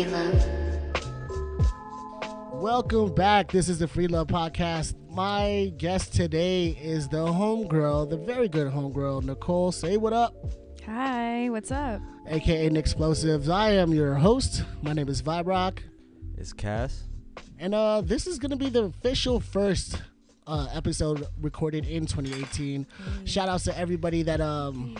Free Love. Welcome back. This is the Free Love Podcast. My guest today is the homegirl, the very good homegirl, Nicole. Say what up, Hi, what's up? aka Nick Explosives. I am your host. My name is Vibrock. It's Cass. And uh, this is going to be the official first uh, episode recorded in 2018. Shout outs to everybody that um,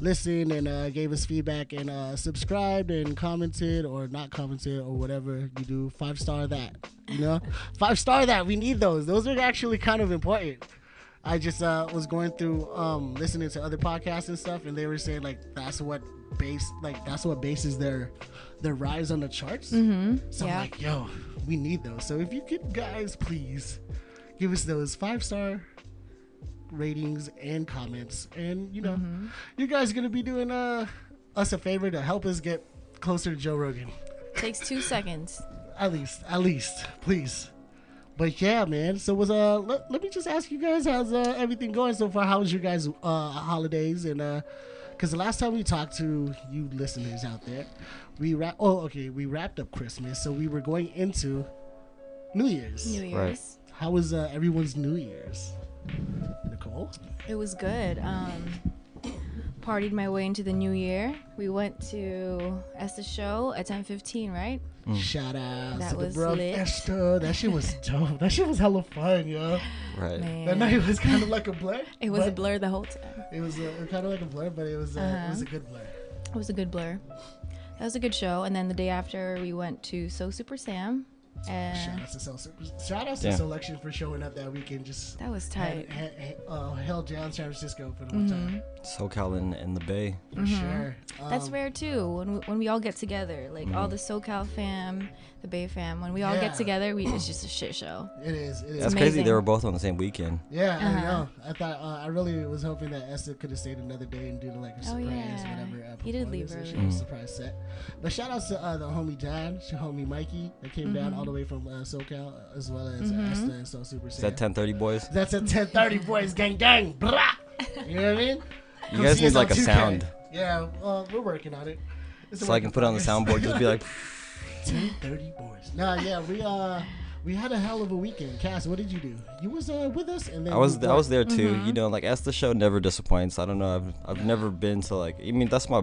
listened and uh, gave us feedback and uh, subscribed and commented or not commented or whatever you do. Five star that, you know? Five star that. We need those. Those are actually kind of important. I just uh, was going through um, listening to other podcasts and stuff, and they were saying like that's what base like that's what bases their their rise on the charts. Mm-hmm. So Yeah. I'm like, yo, we need those. So if you could, guys, please give us those five star ratings and comments, and you know, you guys are gonna be doing uh, us a favor to help us get closer to Joe Rogan. Takes two seconds. At least, at least, please. But yeah, man. So was uh, let, let me just ask you guys, how's uh, everything going so far? How was your guys' uh holidays and uh, because the last time we talked to you listeners out there, we wrap. Oh, okay, we wrapped up Christmas, so we were going into New Year's. New Year's. Right. How was uh, everyone's New Year's? Nicole. It was good. Um, partied my way into the new year. We went to Esther show at 10:15, right? Shout out That to the was bro lit. Esther. That shit was dope. That shit was hella fun, yo. Right. Man, That night was kind of like a blur. it was a blur the whole time. It was uh, kind of like a blur, but it was uh, it Uh-huh. was a good blur. It was a good blur. That was a good show. And then the day after, we went to So Super Sam, Shout out to Cel- shout out to Yeah. Selection for showing up that weekend. Just that was had, tight. had, uh, held down San Francisco for the one time SoCal in, in the Bay. for sure. Mm-hmm. That's Um, rare too. When we, when we all get together, like all the SoCal fam, the Bay fam, when we all Yeah. get together, we it's just a shit show. It is. It is. That's crazy. They were both on the same weekend. yeah, I Uh-huh. know. I thought uh, I really was hoping that Esther could have stayed another day and do like a Oh, surprise, yeah. whatever. Uh, He did leave performance, early. and she had a surprise set. But shout outs to uh, the homie John, to homie Mikey that came down Mm-hmm. all the way from uh, SoCal, as well as Esther and So Super Is Sam. that 1030 boys? That's a 10:30, boys. Gang, gang, blah. You know what I mean? You Come guys need like a 2K. sound. Yeah, uh, we're working on it. It's So I can put it on the soundboard. Just be like, 10:30 boys. Nah, yeah, we uh we had a hell of a weekend. Cass, what did you do? You was uh with us, and then I was I was there too. You know, like as the show never disappoints. I don't know. I've I've never been to like. I mean, that's my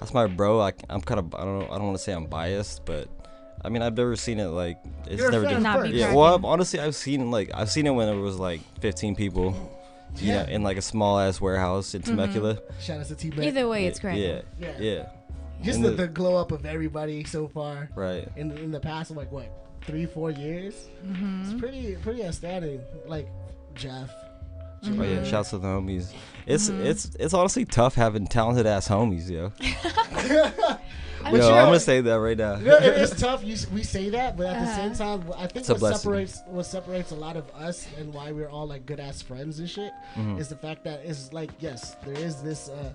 that's my bro. Like I'm kind of I don't know. I don't want to say I'm biased, but I mean I've never seen it like it's You're never. fan dis- Not be first. yeah. Well, I've, honestly, I've seen like I've seen it when it was like 15 people. You Yeah. know, in like a small ass warehouse in Temecula. Shout out to T Either way, it's great. Yeah. Yeah. Yeah. Just the, the- the glow up of everybody so far Right. in in the past like what three four years. Mm-hmm. It's pretty pretty outstanding. Like Jeff. Oh yeah, shouts to the homies. It's Mm-hmm. it's it's honestly tough having talented ass homies, yo. I'm Yo, sure- I'm gonna say that right now. Yeah, it is tough. You, we say that, but at the Uh-huh. same time, I think what blessing. separates what separates a lot of us and why we're all like good ass friends and shit Mm-hmm. is the fact that it's like yes, there is this uh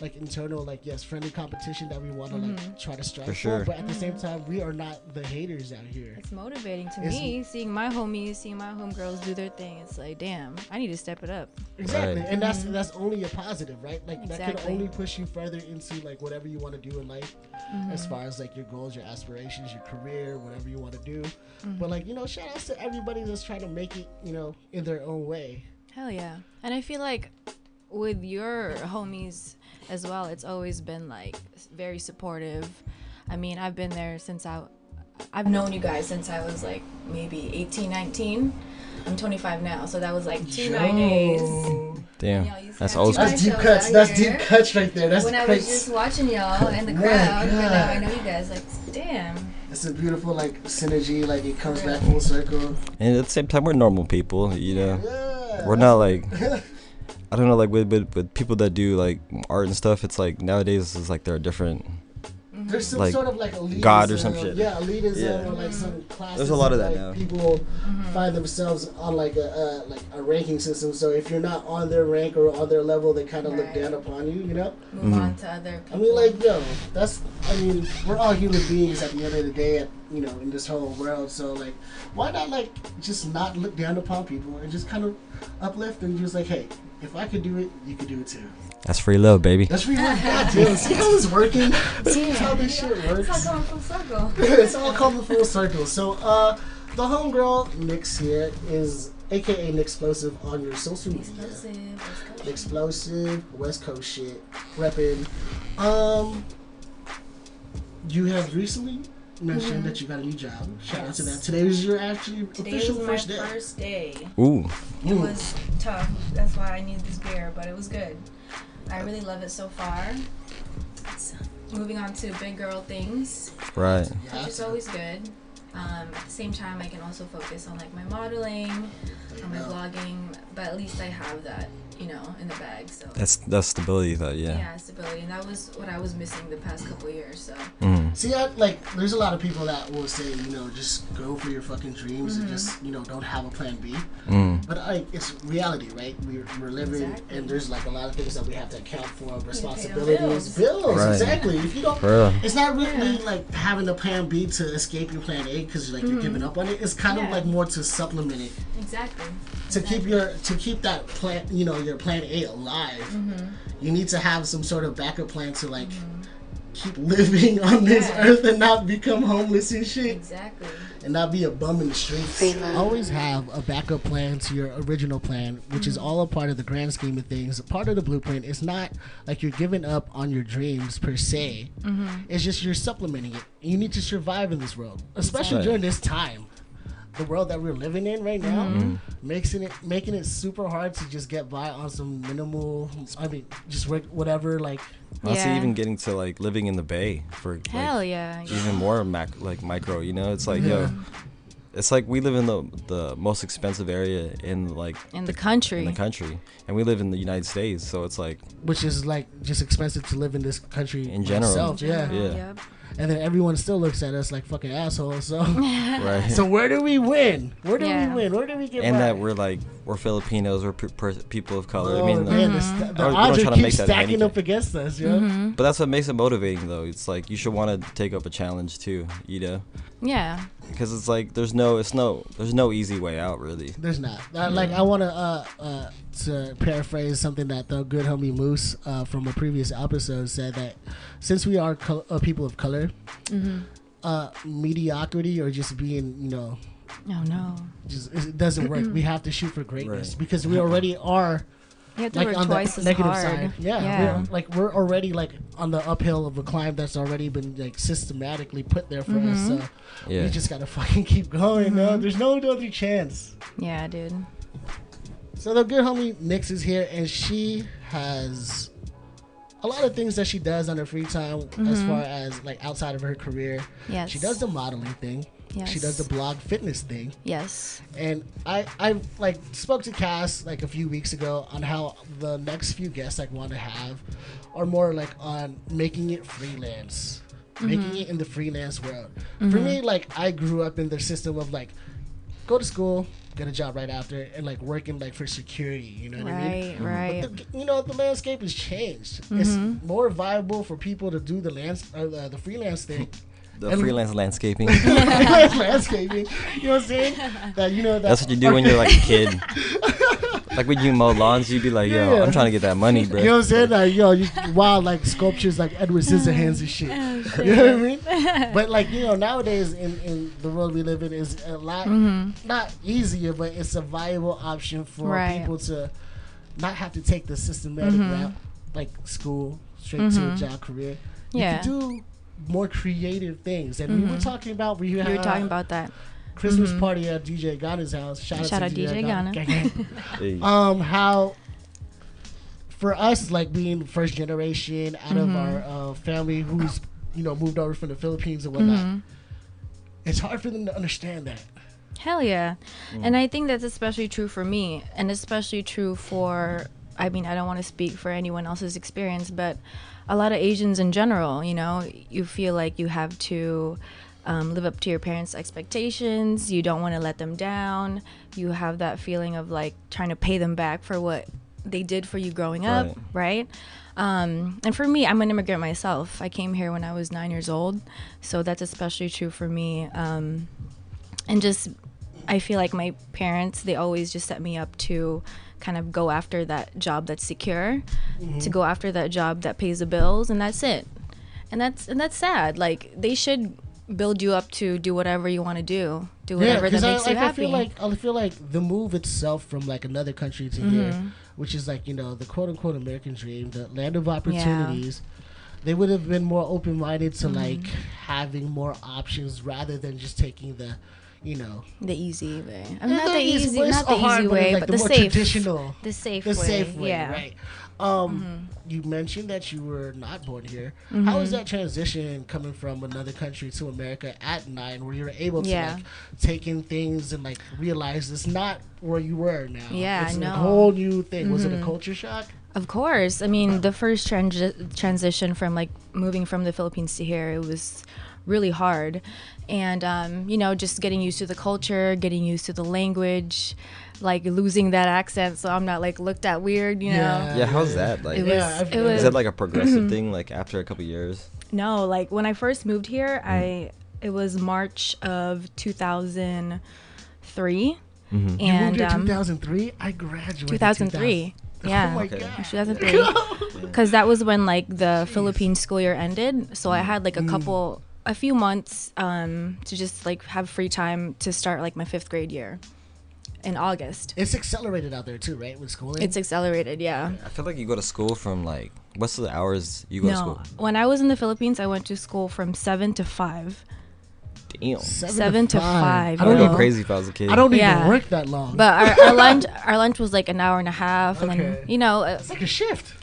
like internal like yes friendly competition that we want to like mm-hmm. try to strive for, sure. but at the same mm-hmm. time we are not the haters out here. It's motivating to It's- me seeing my homies, seeing my homegirls do their thing. It's like, damn, I need to step it up. Exactly, Right. and that's mm-hmm. that's only a positive, right? Like that Exactly. can only push you further into like whatever you want to do in life, as far as like your goals, your aspirations, your career, whatever you want to do. But like you know, shout outs to everybody that's trying to make it, you know, in their own way. Hell yeah. And I feel like with your homies as well, it's always been like very supportive. I mean, I've been there since I I've known you guys since I was like maybe 18, 19. I'm 25 now, so that was like two nine days. Damn, Y'all that's old. That's deep cuts. That's here. deep cuts right there. That's When I was just watching y'all oh in the crowd, but now I know you guys. Like, damn. It's a beautiful like synergy. Like it comes back full circle. And at the same time, we're normal people, you know. Yeah. We're not like I don't know, like with, with with people that do like art and stuff. It's like nowadays it's like they're different. There's some like sort of like elitism. God or some shit. Yeah, elitism Yeah. or like some classes. There's a lot of that like, now. People find themselves on like a uh, like a ranking system. So if you're not on their rank or on their level, they kind of look Right. Mm-hmm. down upon you. You know. Move on to other people. I mean, like, yo, that's. I I mean, we're all human beings at the end of the day, at, you know, in this whole world. So, like, why not, like, just not look down upon people and just kind of uplift and just like, hey, if I could do it, you could do it too. That's free love, baby. That's really what God did. See how it's working? See how this shit works? It's all works? full circle. it's all coming full circle. So, uh, the homegirl Nyx here is aka Nick Explosive on your social media. Explosive. Explosive West Coast shit, repping. Um, you have recently mentioned that you got a new job. Shout out to that. Today was your actually Today official was my first day. first day. Ooh. It Mm. was tough. That's why I needed this beer, but it was good. I really love it so far. It's moving on to big girl things, Right. Yeah. which is always good. Um, at the same time, I can also focus on like my modeling, on my Yeah. vlogging, but at least I have that, you know, in the bag. So That's that's stability though, yeah, yeah. stability, and that was what I was missing the past couple years. So Mm. See, I, like, there's a lot of people that will say, you know, just go for your fucking dreams and just, you know, don't have a plan B. Mm. But I, it's reality, right? We're, we're living, Exactly. and there's like a lot of things that we have to account for, bills. responsibilities, bills, Right. exactly. If you don't, For real. it's not really like having a plan B to escape your plan A because like you're giving up on it. It's kind of Mm-hmm. Like more to supplement it exactly. to keep your to keep that plan, you know, your plan A alive. Mm-hmm. You need to have some sort of backup plan to like keep living on this earth and not become homeless and shit Exactly. and not be a bum in the streets. Always have a backup plan to your original plan, which is all a part of the grand scheme of things. Part of the blueprint. It's not like you're giving up on your dreams per se. It's just you're supplementing it. You need to survive in this world, especially Right. during this time. The world that we're living in right now mm-hmm. makes it making it super hard to just get by on some minimal. I mean, just reg- whatever. Like, Honestly, Yeah. even getting to like living in the bay for like, Hell yeah. even more mac like micro. You know, it's like Yeah. yo, it's like we live in the the most expensive area in like In the country. in the country, and we live in the United States, so it's like which is like just expensive to live in this country In general. itself, yeah. Yeah. Yep. And then everyone still looks at us like fucking assholes. So, right. so where do we win? Where do Yeah. we win? Where do we get? and by? that we're like we're Filipinos, we're per- per- people of color. Oh, I mean, man, like, the, st- the I was- we don't odds are keep stacking anything. up against us, yo. Mm-hmm. but that's what makes it motivating, though. It's like you should want to take up a challenge too, you know, Yeah. because it's like there's no, it's no, there's no easy way out, really. There's not. Uh, Like I want to uh, uh, to paraphrase something that the good homie Moose uh, from a previous episode said that since we are col- uh, people of color, uh, mediocrity or just being you know Oh no. just it doesn't work. we have to shoot for greatness Right. because we already are You have to like work on twice the as negative hard. side. Yeah, Yeah. We're, like we're already like on the uphill of a climb that's already been like systematically put there for us. So Yeah. we just gotta fucking keep going. No, there's no other chance. Yeah, dude. So the good homie Nix is here, and she has a lot of things that she does on her free time, as mm-hmm. far as like outside of her career. Yes. She does the modeling thing. She does the blog fitness thing. Yes. And I, I like spoke to Cass like a few weeks ago on how the next few guests I want to have are more like on making it freelance, making mm-hmm. it in the freelance world. For mm-hmm. me, like I grew up in the system of like go to school, get a job right after, and like working like for security. You know what I mean? Right, right. You know the landscape has changed. It's more viable for people to do the lands uh, the, the freelance thing. The And- freelance landscaping. freelance landscaping. You know what I'm saying? That you know that That's what you do when you're like a kid. Like when you mow lawns, you'd be like, "Yo, Yeah. I'm trying to get that money, bro." You know what I'm saying? Like, yo, you wild like sculptures like Edward Scissorhands and oh, shit. You know what I mean? But like, you know, nowadays in, in the world we live in is a lot mm-hmm. not easier, but it's a viable option for Right. people to not have to take the systematic mm-hmm. route, like school, straight to a mm-hmm. job career. You Yeah. can do more creative things. And we were talking about we You were talking about that. Christmas party at DJ Ghana's house. Shout, Shout out out to DJ Ghana. Ghana. Gang, gang Hey. um how for us like being first generation out of our uh, family who's you know moved over from the philippines and whatnot it's hard for them to understand that Hell yeah. And I think that's especially true for me and especially true for I mean, I don't want to speak for anyone else's experience, but a lot of Asians in general, you know, you feel like you have to um, live up to your parents' expectations. You don't want to let them down. You have that feeling of like trying to pay them back for what they did for you growing up, Right. right? Um, and for me, I'm an immigrant myself. I came here when I was nine years old, so that's especially true for me. Um, and just, I feel like my parents, they always just set me up to kind of go after that job that's secure, to go after that job that pays the bills, and that's it. And that's and that's sad. Like they should build you up to do whatever you want to do, do whatever that I, makes like, you happy. I feel like I feel like the move itself from like another country to Mm-hmm. here, which is like you know the quote unquote American dream, the land of opportunities. They would have been more open minded to Mm-hmm. like having more options rather than just taking the, you know, the easy way. I not mean, not the easy- easy, but it's not the hard, easy but way, like but the the safe, traditional, the safe the way. safe way, yeah. Right? Um, you mentioned that you were not born here. How was Mm-hmm. that transition coming from another country to America at nine, where you were able to Yeah. like take in things and like realize it's not where you were now? Yeah, it's I a whole new thing. Was it a Mhm. culture shock? Of course. I mean, the first transi- transition from like moving from the Philippines to here, it was really hard. And, um, you know, just getting used to the culture, getting used to the language, like losing that accent so I'm not like looked at weird, you know? Yeah. Yeah, how's that? Like, It Yeah, was, I've- it was, is that like a progressive thing? Like after a couple years? no, like when I first moved here, Mm. I, it was March of 2003. Mm-hmm. You moved And, here um, 2003. I graduated 2003. Yeah. Oh my Okay. god. 2003 because that was when like the Philippine school year ended so I had like a couple a few months um to just like have free time to start like my fifth grade year in August It's accelerated out there too, right? With schooling. it's accelerated yeah I feel like you go to school from like what's the hours you go to no school? when I was in the Philippines I went to school from 7 to 5 Damn. seven to five, I I don't bro. go crazy if I was a kid. I don't even Yeah. work that long. but our, our lunch our lunch was like an hour and a half and then you know uh, it's like a shift.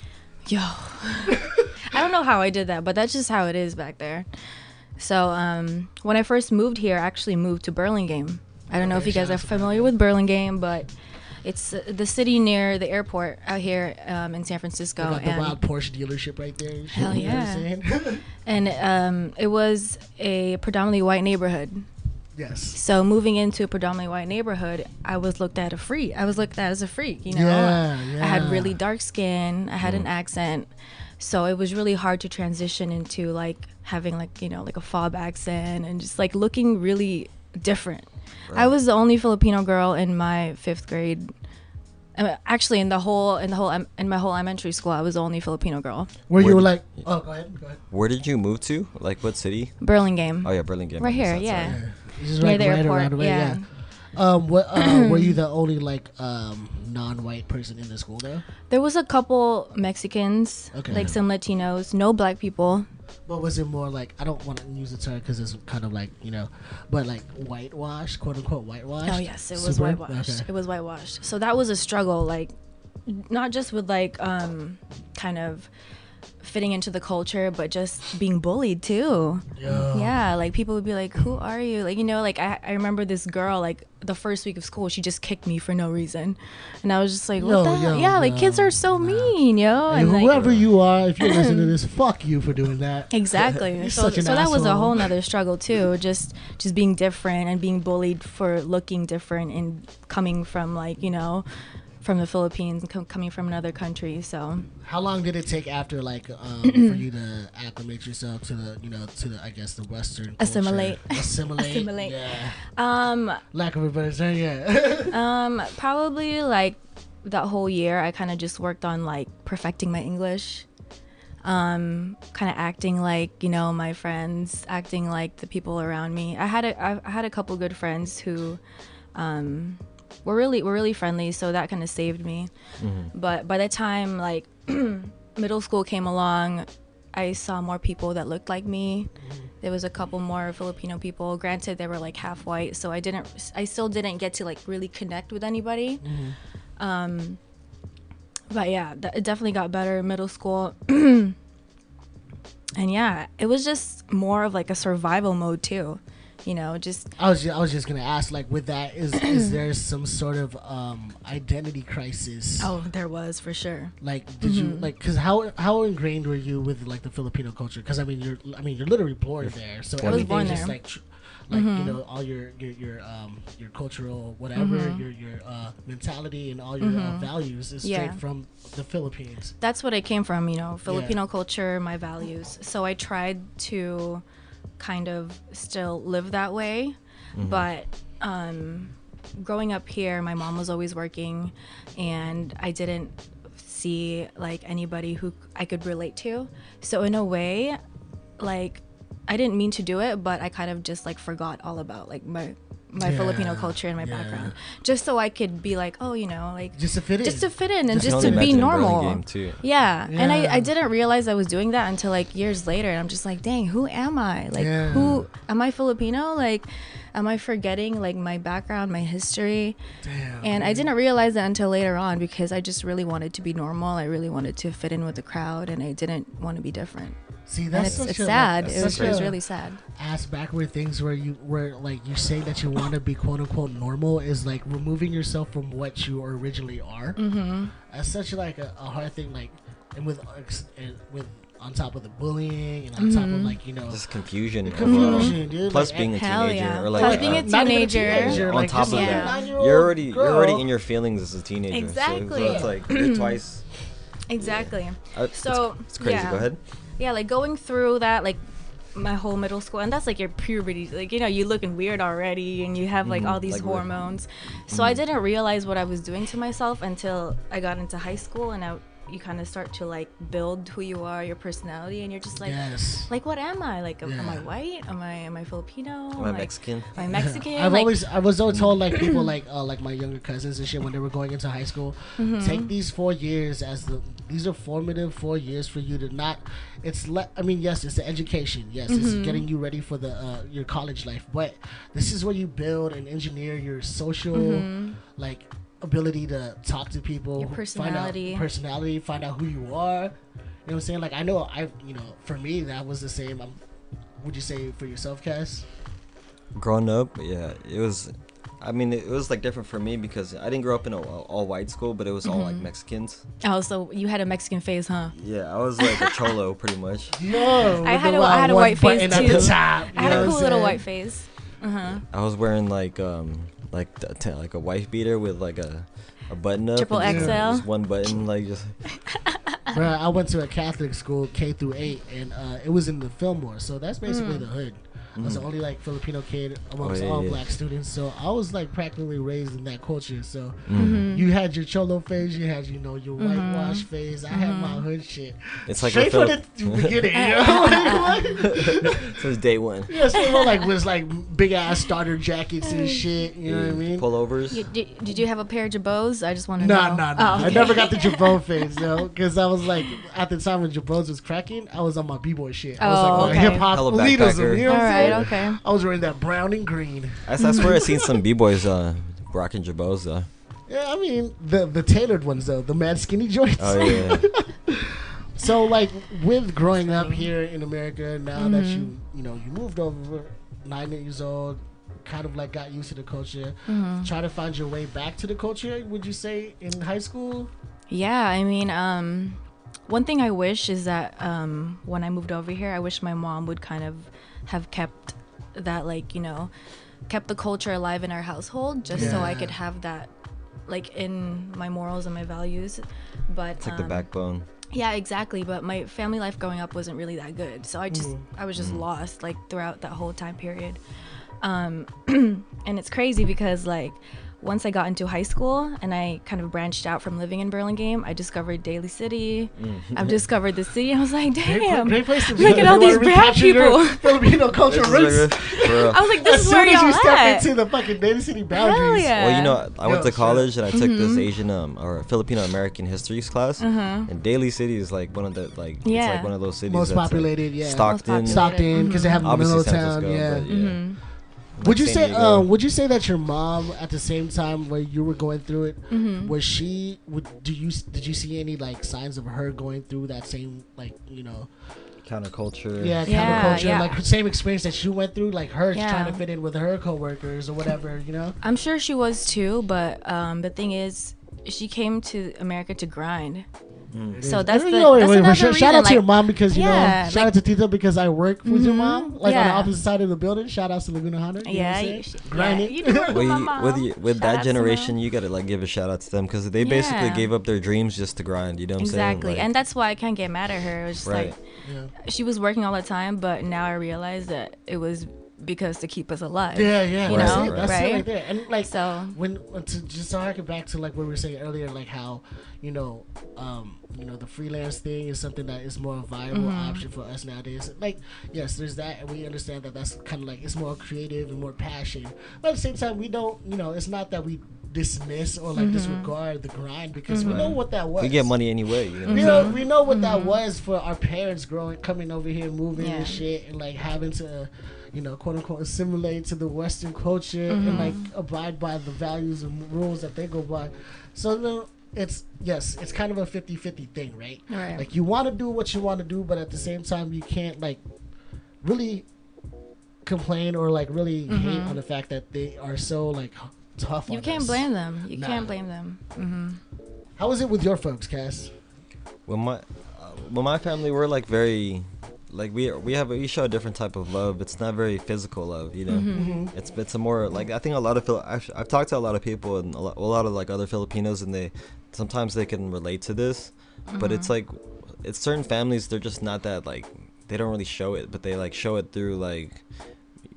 yo i don't know how i did that but that's just how it is back there so um, when i first moved here i actually moved to burlingame i don't know if you guys are familiar with burlingame but it's uh, the city near the airport out here um, in san francisco They got the wild Porsche dealership right there. Hell yeah. and um, it was a predominantly white neighborhood yes. so moving into a predominantly white neighborhood i was looked at a freak i was looked at as a freak you know Yeah, I had really dark skin. I had an accent. So it was really hard to transition into like having like, you know, like a fob accent and just like looking really different. I was the only Filipino girl in my 5th grade. uh, Actually, in the whole in the whole in my whole elementary school, I was the only Filipino girl. Where you were did- like, oh, go ahead, go ahead. Where did you move to? Like what city? Burlingame. Oh yeah, Burlingame. Right here, south yeah. side. Yeah. Just Near like the right airport, around the way, yeah. yeah. Um, what uh, were you the only like um non-white person in the school though? There was a couple Mexicans, Okay. like some Latinos, no black people. But was it more like I don't want to use the term because it's kind of like you know, but like whitewashed, quote unquote whitewashed. Oh yes, it was Super? whitewashed. Okay. It was whitewashed. So that was a struggle, like not just with like um kind of fitting into the culture, but just being bullied too. Yo. Yeah, like people would be like, "Who are you?" Like you know, like I, I remember this girl like the first week of school, she just kicked me for no reason, and I was just like, "What Yo, the hell?" yo, Yeah, like kids are so mean, yo. And like, whoever you are, if you're listening to this, fuck you for doing that. Exactly. So so that was a whole nother struggle too. Just just being different and being bullied for looking different and coming from like, you know, from the Philippines com- coming from another country. So How long did it take after like um, for you to acclimate yourself to the you know to the I guess the Western culture? Assimilate. assimilate, Assimilate. Yeah, um lack of a better term, yeah. um probably like that whole year I kind of just worked on like perfecting my English. Um kind of acting like, you know, my friends, acting like the people around me. I had a I had a couple good friends who um were really we're really friendly, so that kind of saved me. But by the time like middle school came along, I saw more people that looked like me. There was a couple more Filipino people. Granted, they were like half white, so I didn't. I still didn't get to like really connect with anybody. Um, but yeah, th- it definitely got better in middle school. and yeah, it was just more of like a survival mode too. You know, just I was ju- I was just gonna ask like with that is is there some sort of um identity crisis? oh, there was for sure. Like did you like because how how ingrained were you with like the Filipino culture? Because I mean you're I mean you're literally born there, so I was everything's born just there. like tr- like Mm-hmm. you know all your your your um your cultural whatever Mm-hmm. your your uh, mentality and all your uh, values is straight from the Philippines. that's what I came from, you know, Filipino culture, my values. So I tried to kind of still live that way, but um, growing up here, my mom was always working, and I didn't see like anybody who I could relate to. So in a way, like I didn't mean to do it, but I kind of just like forgot all about like my my Filipino culture and my yeah. background, just so I could be like, oh, you know, like Just to fit in. just to fit in and Just just, to to be normal. Burlingame, too. Yeah. and I, I didn't realize I was doing that until like years later, and I'm just like, dang, who am I? Like, Yeah. who am I Filipino? Like, am I forgetting like my background, my history? Damn. And I didn't realize that until later on because I just really wanted to be normal. I really wanted to fit in with the crowd, and I didn't want to be different. See, And that's it's, such it's a, sad. Like, it was, it was really sad. ass backward things where you where like you say that you want to be quote unquote normal is like removing yourself from what you originally are. Mm-hmm. That's such like a, a hard thing. Like, and with and with on top of the bullying and on top Mm-hmm. of like you know Just confusion. the overall. confusion, dude. Plus like, being a teenager yeah. or like Plus uh, being a not even teenager. on like, top just of like a that, you're already you're already in your feelings as a teenager. So- Exactly. So, it's like you're twice. Exactly. Uh, So, it's, crazy. yeah. Go ahead. yeah like going through that like my whole middle school and that's like your puberty like you know you're looking weird already and you have like all these like what- hormones so i didn't realize what i was doing to myself until i got into high school and I, you kind of start to like build who you are your personality and you're just like yes. like what am i like am, am i white am i am i filipino Am I Like, Mexican? am i mexican I've like, always I was always told like people like uh, like my younger cousins and shit when they were going into high school, Mm-hmm. take these four years as the these are formative four years for you to not. It's le- I mean yes, it's the education. Yes, Mm-hmm. it's getting you ready for the uh, your college life. But this is where you build and engineer your social like ability to talk to people, Mm-hmm. Your personality. find out personality, find out who you are. You know what I'm saying? Like I know I you know for me that was the same. Um would you say for yourself, Cass? Growing up, yeah, it was. I mean, it was like different for me because I didn't grow up in a all white school, but it was all like Mm-hmm. Mexicans. oh so you had a mexican face huh Yeah, I was like a cholo pretty much. Yo, I had a- I had a white face button at the too. top, i had a cool little white face uh-huh I was wearing like um like the, like a wife beater with like a a button up. Triple and just, XL? Just one button, like just. Bruh, I went to a Catholic school, K through eight, and uh, it was in the Fillmore, so that's basically the hood. I was the only like Filipino kid amongst Mm. Oh, yeah, all yeah. black students, so I was like practically raised in that culture. So Mm. you had your cholo phase, you had you know your whitewash phase. I had my hood shit. It's like straight a from the Philip- beginning. You know? Like, Since day one. yeah, straight from like was like big ass starter jackets and shit. You know what I mean? Pullovers. You, did, did you have a pair of jabos? I just want to Nah, know. nah, nah. Oh, I never got the Jabot phase though, because I was like, at the time when Jabot was cracking, I was on my b boy shit. I was Oh, like, okay. hip hop Hella elitism. You know what I'm right, okay. I was wearing that brown and green. I, I swear I seen some b boys uh rocking jabos though. Yeah, I mean the the tailored ones though, the mad skinny joints. Oh yeah. So like with growing up here in America, now that Mm-hmm. you you know you moved over nine years old, kind of like got used to the culture, Mm-hmm. try to find your way back to the culture. Would you say in high school? Yeah, I mean, um, one thing I wish is that um, when I moved over here, I wish my mom would kind of have kept that, like, you know, kept the culture alive in our household just so I could have that, like, in my morals and my values. But It's like the um, backbone. Yeah, exactly. But my family life growing up wasn't really that good, so I just Mm-hmm. I was just lost like throughout that whole time period. Um, and it's crazy because like once I got into high school and I kind of branched out from living in Burlingame, I discovered Daly City. I've discovered the city. I was like, Mm-hmm. Great, damn. great place to Look be. at all these wanna brown recapture your people. Filipino culture roots. like a- I was like, this As is soon where as y'all you step at. into the fucking Daly City boundaries, yeah. Well, you know, I went Yo, to shit. college and I took this Mm-hmm. Asian um or Filipino American histories class, and Daly City is like one of the like it's Mm-hmm. Like one of those cities most that's, like, populated, yeah. Stockton. Most Stockton, because they have Obviously, San Middletown, Francisco, yeah. but yeah. Would you say? Diego. Um, would you say that your mom, at the same time where you were going through it, Mm-hmm. was she? Would do you did you see any like signs of her going through that same like you know counterculture? yeah Yeah, counterculture yeah. like same experience that you went through like her Yeah. trying to fit in with her coworkers or whatever you know I'm sure she was too, but um, the thing is, she came to America to grind. It So mm. that's And, the- you know, wait, that's wait, another shout, shout out reason, to your mom because you Yeah, know shout like- out to Tito because I work with your mom mm-hmm. like on the opposite side of the building. Shout out to Laguna Honda. You Yeah, know you, what sh- I'm saying? yeah, Grinding. you do with my you, mom. with you, with that out to mom. generation, you gotta like give a shout out to them because they basically Yeah. gave up their dreams just to grind. You know what I'm exactly, saying? Like, and that's why I can't get mad at her. It was just Right. like Yeah. she was working all the time, but now I realize that it was because to keep us alive. Yeah, yeah, You that's know, it. That's it right? right there. And like So when when to just to harken back to like what we were saying earlier, like how you know, um, you know, the freelance thing is something that is more a viable Mm-hmm. option for us nowadays. Like, yes, there's that, and we understand that that's kind of like it's more creative and more passion. But at the same time, we don't, you know, it's not that we dismiss or like Mm-hmm. disregard the grind because we know what that was. we get money anyway. You know? We know we know what that was for our parents growing coming over here, moving Mm-hmm. Yeah. and shit, and like having to, you know, quote unquote, assimilate to the Western culture Mm-hmm. and like abide by the values and rules that they go by. So then it's yes, it's kind of a 50-50 thing, right? Right. Like you want to do what you want to do, but at the same time, you can't like really complain or like really hate on the fact that they are so like tough. Mm-hmm. you on can't us. blame them. You Nah. can't blame them. hmm How is it with your folks, Cass? Well, my, uh, when my family, we're like very, like we we have we show a different type of love. It's not very physical love, you know. Mm-hmm. It's it's a more like I think a lot of Phil. I've, I've talked to a lot of people and a lot, a lot of like other Filipinos, and they sometimes they can relate to this, but it's like it's certain families they're just not that like they don't really show it, but they like show it through like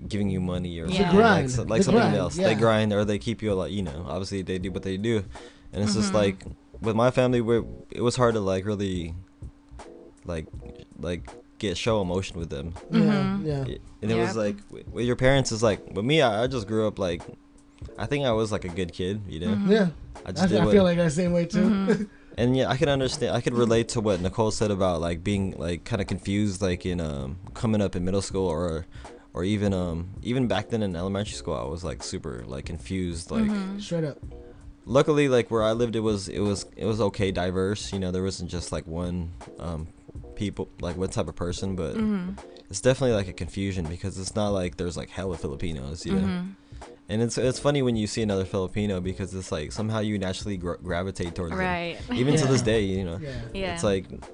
giving you money or The something grind. like, so- like something grind, else. yeah. They grind or they keep you like you know obviously they do what they do, and it's just Mm-hmm. like with my family we it was hard to like really like like get show emotion with them Yeah, yeah. it- and it was like with your parents is like with me I, I just grew up like I think I was like a good kid you know Mm-hmm. Yeah, I I, just did I feel like that same way too. and yeah I can understand I could relate to what Nicole said about like being like kind of confused like in um coming up in middle school or or even um even back then in elementary school I was like super like confused like Mm-hmm. Straight up. luckily like where I lived it was it was it was okay diverse you know there wasn't just like one um people like what type of person but Mm-hmm. it's definitely like a confusion because it's not like there's like hella Filipinos you know Mm-hmm. and it's it's funny when you see another Filipino because it's like somehow you naturally gra- gravitate towards Right. them even to this day you know Yeah. Yeah. it's like It's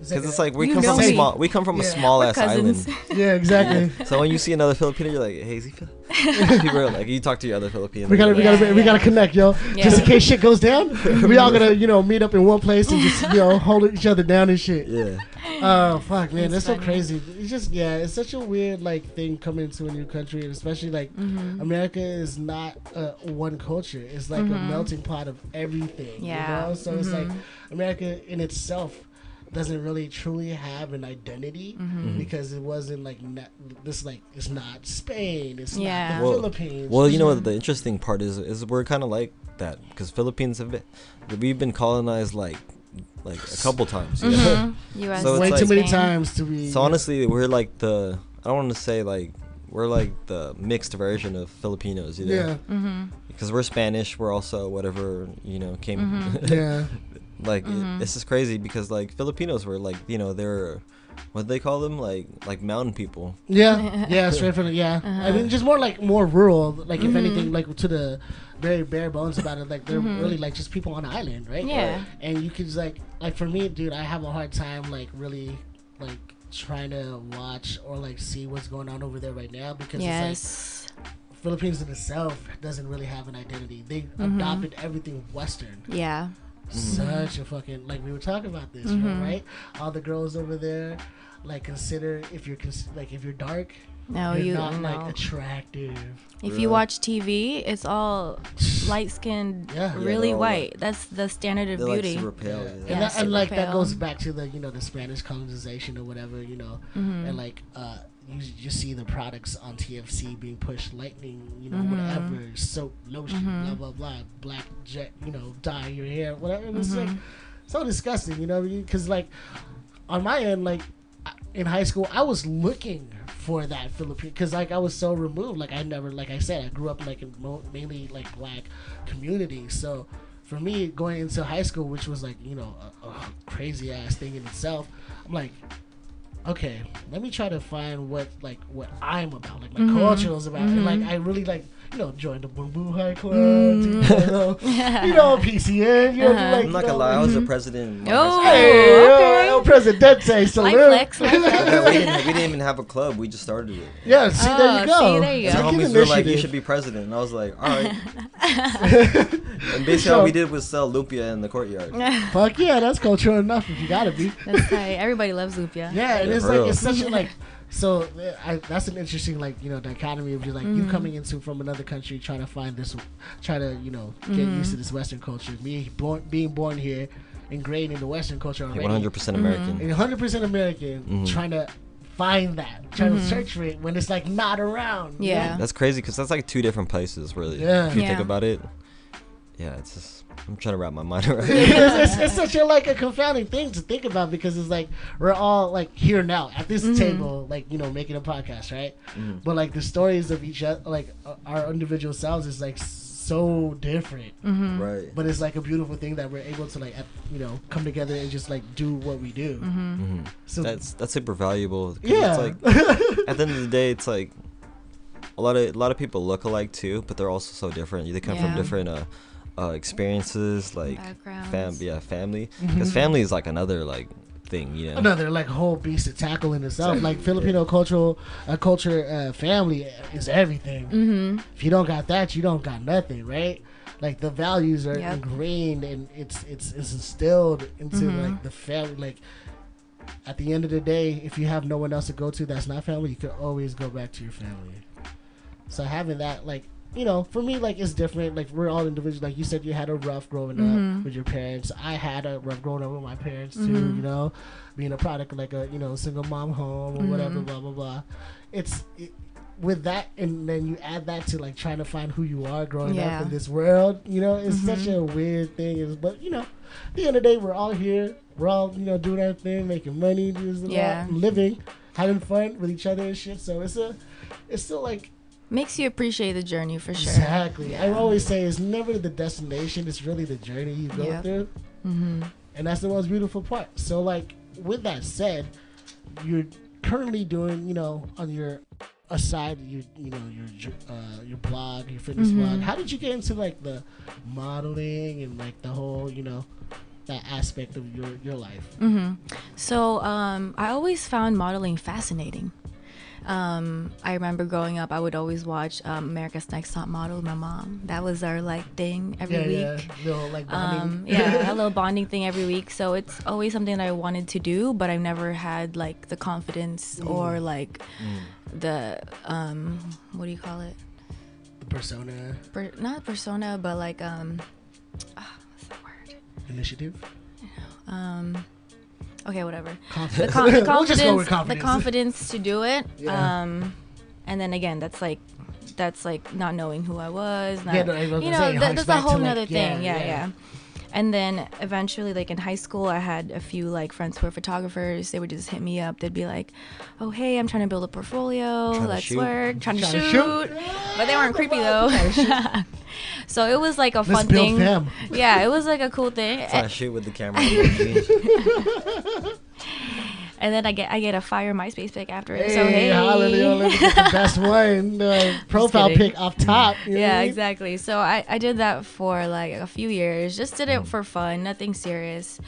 because it's like we You come from a me. small we come from a small We're ass island yeah, exactly. so when you see another Filipino you're like hey is he Fil-" people are like you talk to your other Filipino we gotta, we gotta, we gotta connect, yo. Just in case shit goes down, we all gonna, you know, meet up in one place and just, you know, hold each other down and shit. yeah Oh fuck, man, that's It's so crazy. It's just, yeah, it's such a weird like thing coming to a new country, and especially like Mm-hmm. America is not uh, one culture. It's like a melting pot of everything. Yeah. You know? So it's like Mhm. America in itself doesn't really truly have an identity Mm-hmm. because it wasn't like not, this like it's not Spain, it's Yeah. not the Well- Philippines. Well, you know what the interesting part is is we're kind of like that because Philippines have been we've been colonized like like a couple times. You know? Mm-hmm. U.S. So way like- too many Spain. times to be. So honestly, we're like the I don't want to say like we're like the mixed version of Filipinos. You know, yeah, Mm-hmm. because we're Spanish. We're also whatever you know came. Mm-hmm. yeah, like it, this is crazy because like Filipinos were like you know they're what do they call them like like mountain people. yeah, yeah. Straight from yeah. Uh-huh. I mean, just more like more rural. Like Mm-hmm. if anything, like to the very bare bones about it. Like they're really like just people on an island, right? Mm-hmm. Yeah. And you can just like like for me, dude, I have a hard time like really like trying to watch or like see what's going on over there right now because it's like Philippines in itself doesn't really have an identity. They Mm-hmm. adopted everything Western. Yeah. Such a fucking like we were talking about this, Mm-hmm. right? All the girls over there, like consider if you're cons- like if you're dark, No, you're you not no. like attractive. if Really? you watch TV, it's all light skinned, Yeah. Yeah, really they're all white. That's the standard of They're like beauty. super pale. and, Yeah. Yeah, that, and super like that goes back to the you know the Spanish colonization or whatever you know, Mm-hmm. and like uh you just see the products on TFC being pushed, lightning, you know, Mm-hmm. whatever, soap, lotion, blah blah blah, black jet, you know, dye your hair, whatever. And it's like Mm-hmm. so disgusting, you know, because like on my end, like in high school, I was looking for that Philippine because like I was so removed. Like I never, like I said, I grew up like in mo- mainly like black community. So for me, going into high school, which was like you know a, a crazy ass thing in itself, I'm like, okay, let me try to find what like what I'm about, like my mm-hmm. culture is about, and like mm-hmm. I really like you know, join the Boo Boo High Club, Mm. you, know, you know, PCN. You know, Uh-huh. like, I'm not gonna know, lie, I was a president. in my high Oh. school. Hey, okay. yo, El Presidente, salute. flex, light. Yeah, we, didn't, we didn't even have a club. We just started it. Yeah, see, there Oh, you go. see, there you Take go. The homies were like, "You should be president," and I was like, "All right." and basically, all we did was sell lumpia in the courtyard. Fuck yeah, that's cultural enough if you gotta be. That's right. Everybody loves lumpia. Yeah, and Yeah, it's like real. it's such a like. So I, that's an interesting like you know dichotomy of just like you Mm. coming into from another country trying to find this, try to you know get Mm-hmm. used to this Western culture. Me born being born here, ingrained in the Western culture already, 100 percent American. and 100 percent American, Mhm. trying to find that, trying to search for it when it's like not around. you Mm-hmm. Yeah. That's crazy because that's like two different places, really. Yeah. If you think about it, yeah, it's just I'm trying to wrap my mind around. it. it's, it's, it's such a like a confounding thing to think about because it's like we're all like here now at this table, like you know, making a podcast, right? Mhm. But like the stories of each other, like uh, our individual selves, is like so different. Mm-hmm. Right. But it's like a beautiful thing that we're able to like at, you know come together and just like do what we do. Mm-hmm. Mhm. So That's that's super valuable. yeah, It's like at the end of the day, it's like a lot of a lot of people look alike too, but they're also so different. They come Yeah. from different uh, uh, experiences, like Backgrounds. fam, yeah, family. Because family is like another like thing, you know. another like whole beast to tackle in itself. Like Filipino cultural uh, culture, uh, family is everything. Mm-hmm. if you don't got that, you don't got nothing, right? Like the values are Yep. ingrained and it's it's it's instilled into Mhm. like the family. Like at the end of the day, if you have no one else to go to that's not family, you can always go back to your family. So having that, like you know, for me, like it's different. Like we're all individuals. Like you said, you had a rough growing Mhm. up with your parents. I had a rough growing up with my parents too. Mhm. You know, being a product of like a you know single mom home or whatever. Mhm. Blah blah blah. It's it, with that, and then you add that to like trying to find who you are growing Yeah. up in this world. You know, it's such Mhm. a weird thing. Is but you know, at the end of the day, we're all here. We're all you know doing our thing, making money, doing Yeah. living, having fun with each other and shit. So it's a, it's still like Makes you appreciate the journey for sure. Exactly. I always say it's never the destination, it's really the journey you go Yep. through. Mm-hmm. And that's the most beautiful part. So like with that said, you're currently doing, you know, on your aside your you know, your uh your blog, your fitness Mhm. blog. How did you get into like the modeling and like the whole, you know, that aspect of your your life? Mm-hmm. So um, I always found modeling fascinating. Um, I remember growing up, I would always watch um, America's Next Top Model with my mom. That was our like thing every yeah, week. yeah. Little like bonding. Um, yeah, a little bonding thing every week. So it's always something that I wanted to do, but I've never had like the confidence or like Mm. the um, what do you call it? the persona Per- not persona, but like um, ah, what's the word? initiative. Um, okay, whatever. the, Confidence. con- the we'll just go with confidence, confidence. the confidence to do it. Yeah. Um, and then again, that's like, that's like not knowing who I was. Not, Yeah, no, I was you know, say, it th- harks that's a to, whole like, nother yeah, thing. Yeah, yeah. yeah, And then eventually, like in high school, I had a few like friends who were photographers. They would just hit me up. They'd be like, "Oh, hey, I'm trying to build a portfolio. Let's shoot. work. Trying to Trying to shoot." shoot. But they weren't creepy though. so it was like a Let's fun build thing. them. Yeah, it was like a cool thing. Trying to shoot with the camera. on my jeans. And then I get I get a fire MySpace pic after it. so Hey, hey, hallelujah, let the best one. Uh, profile pic off top. you know yeah, exactly. So I, I did that for like a few years. Just did it for fun, nothing serious.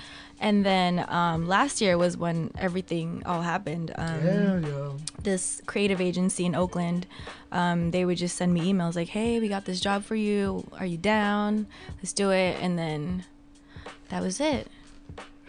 And then um, last year was when everything all happened. Um, Yeah, yo. This creative agency in Oakland, um, they would just send me emails like, "Hey, we got this job for you. Are you down? Let's do it." And then that was it.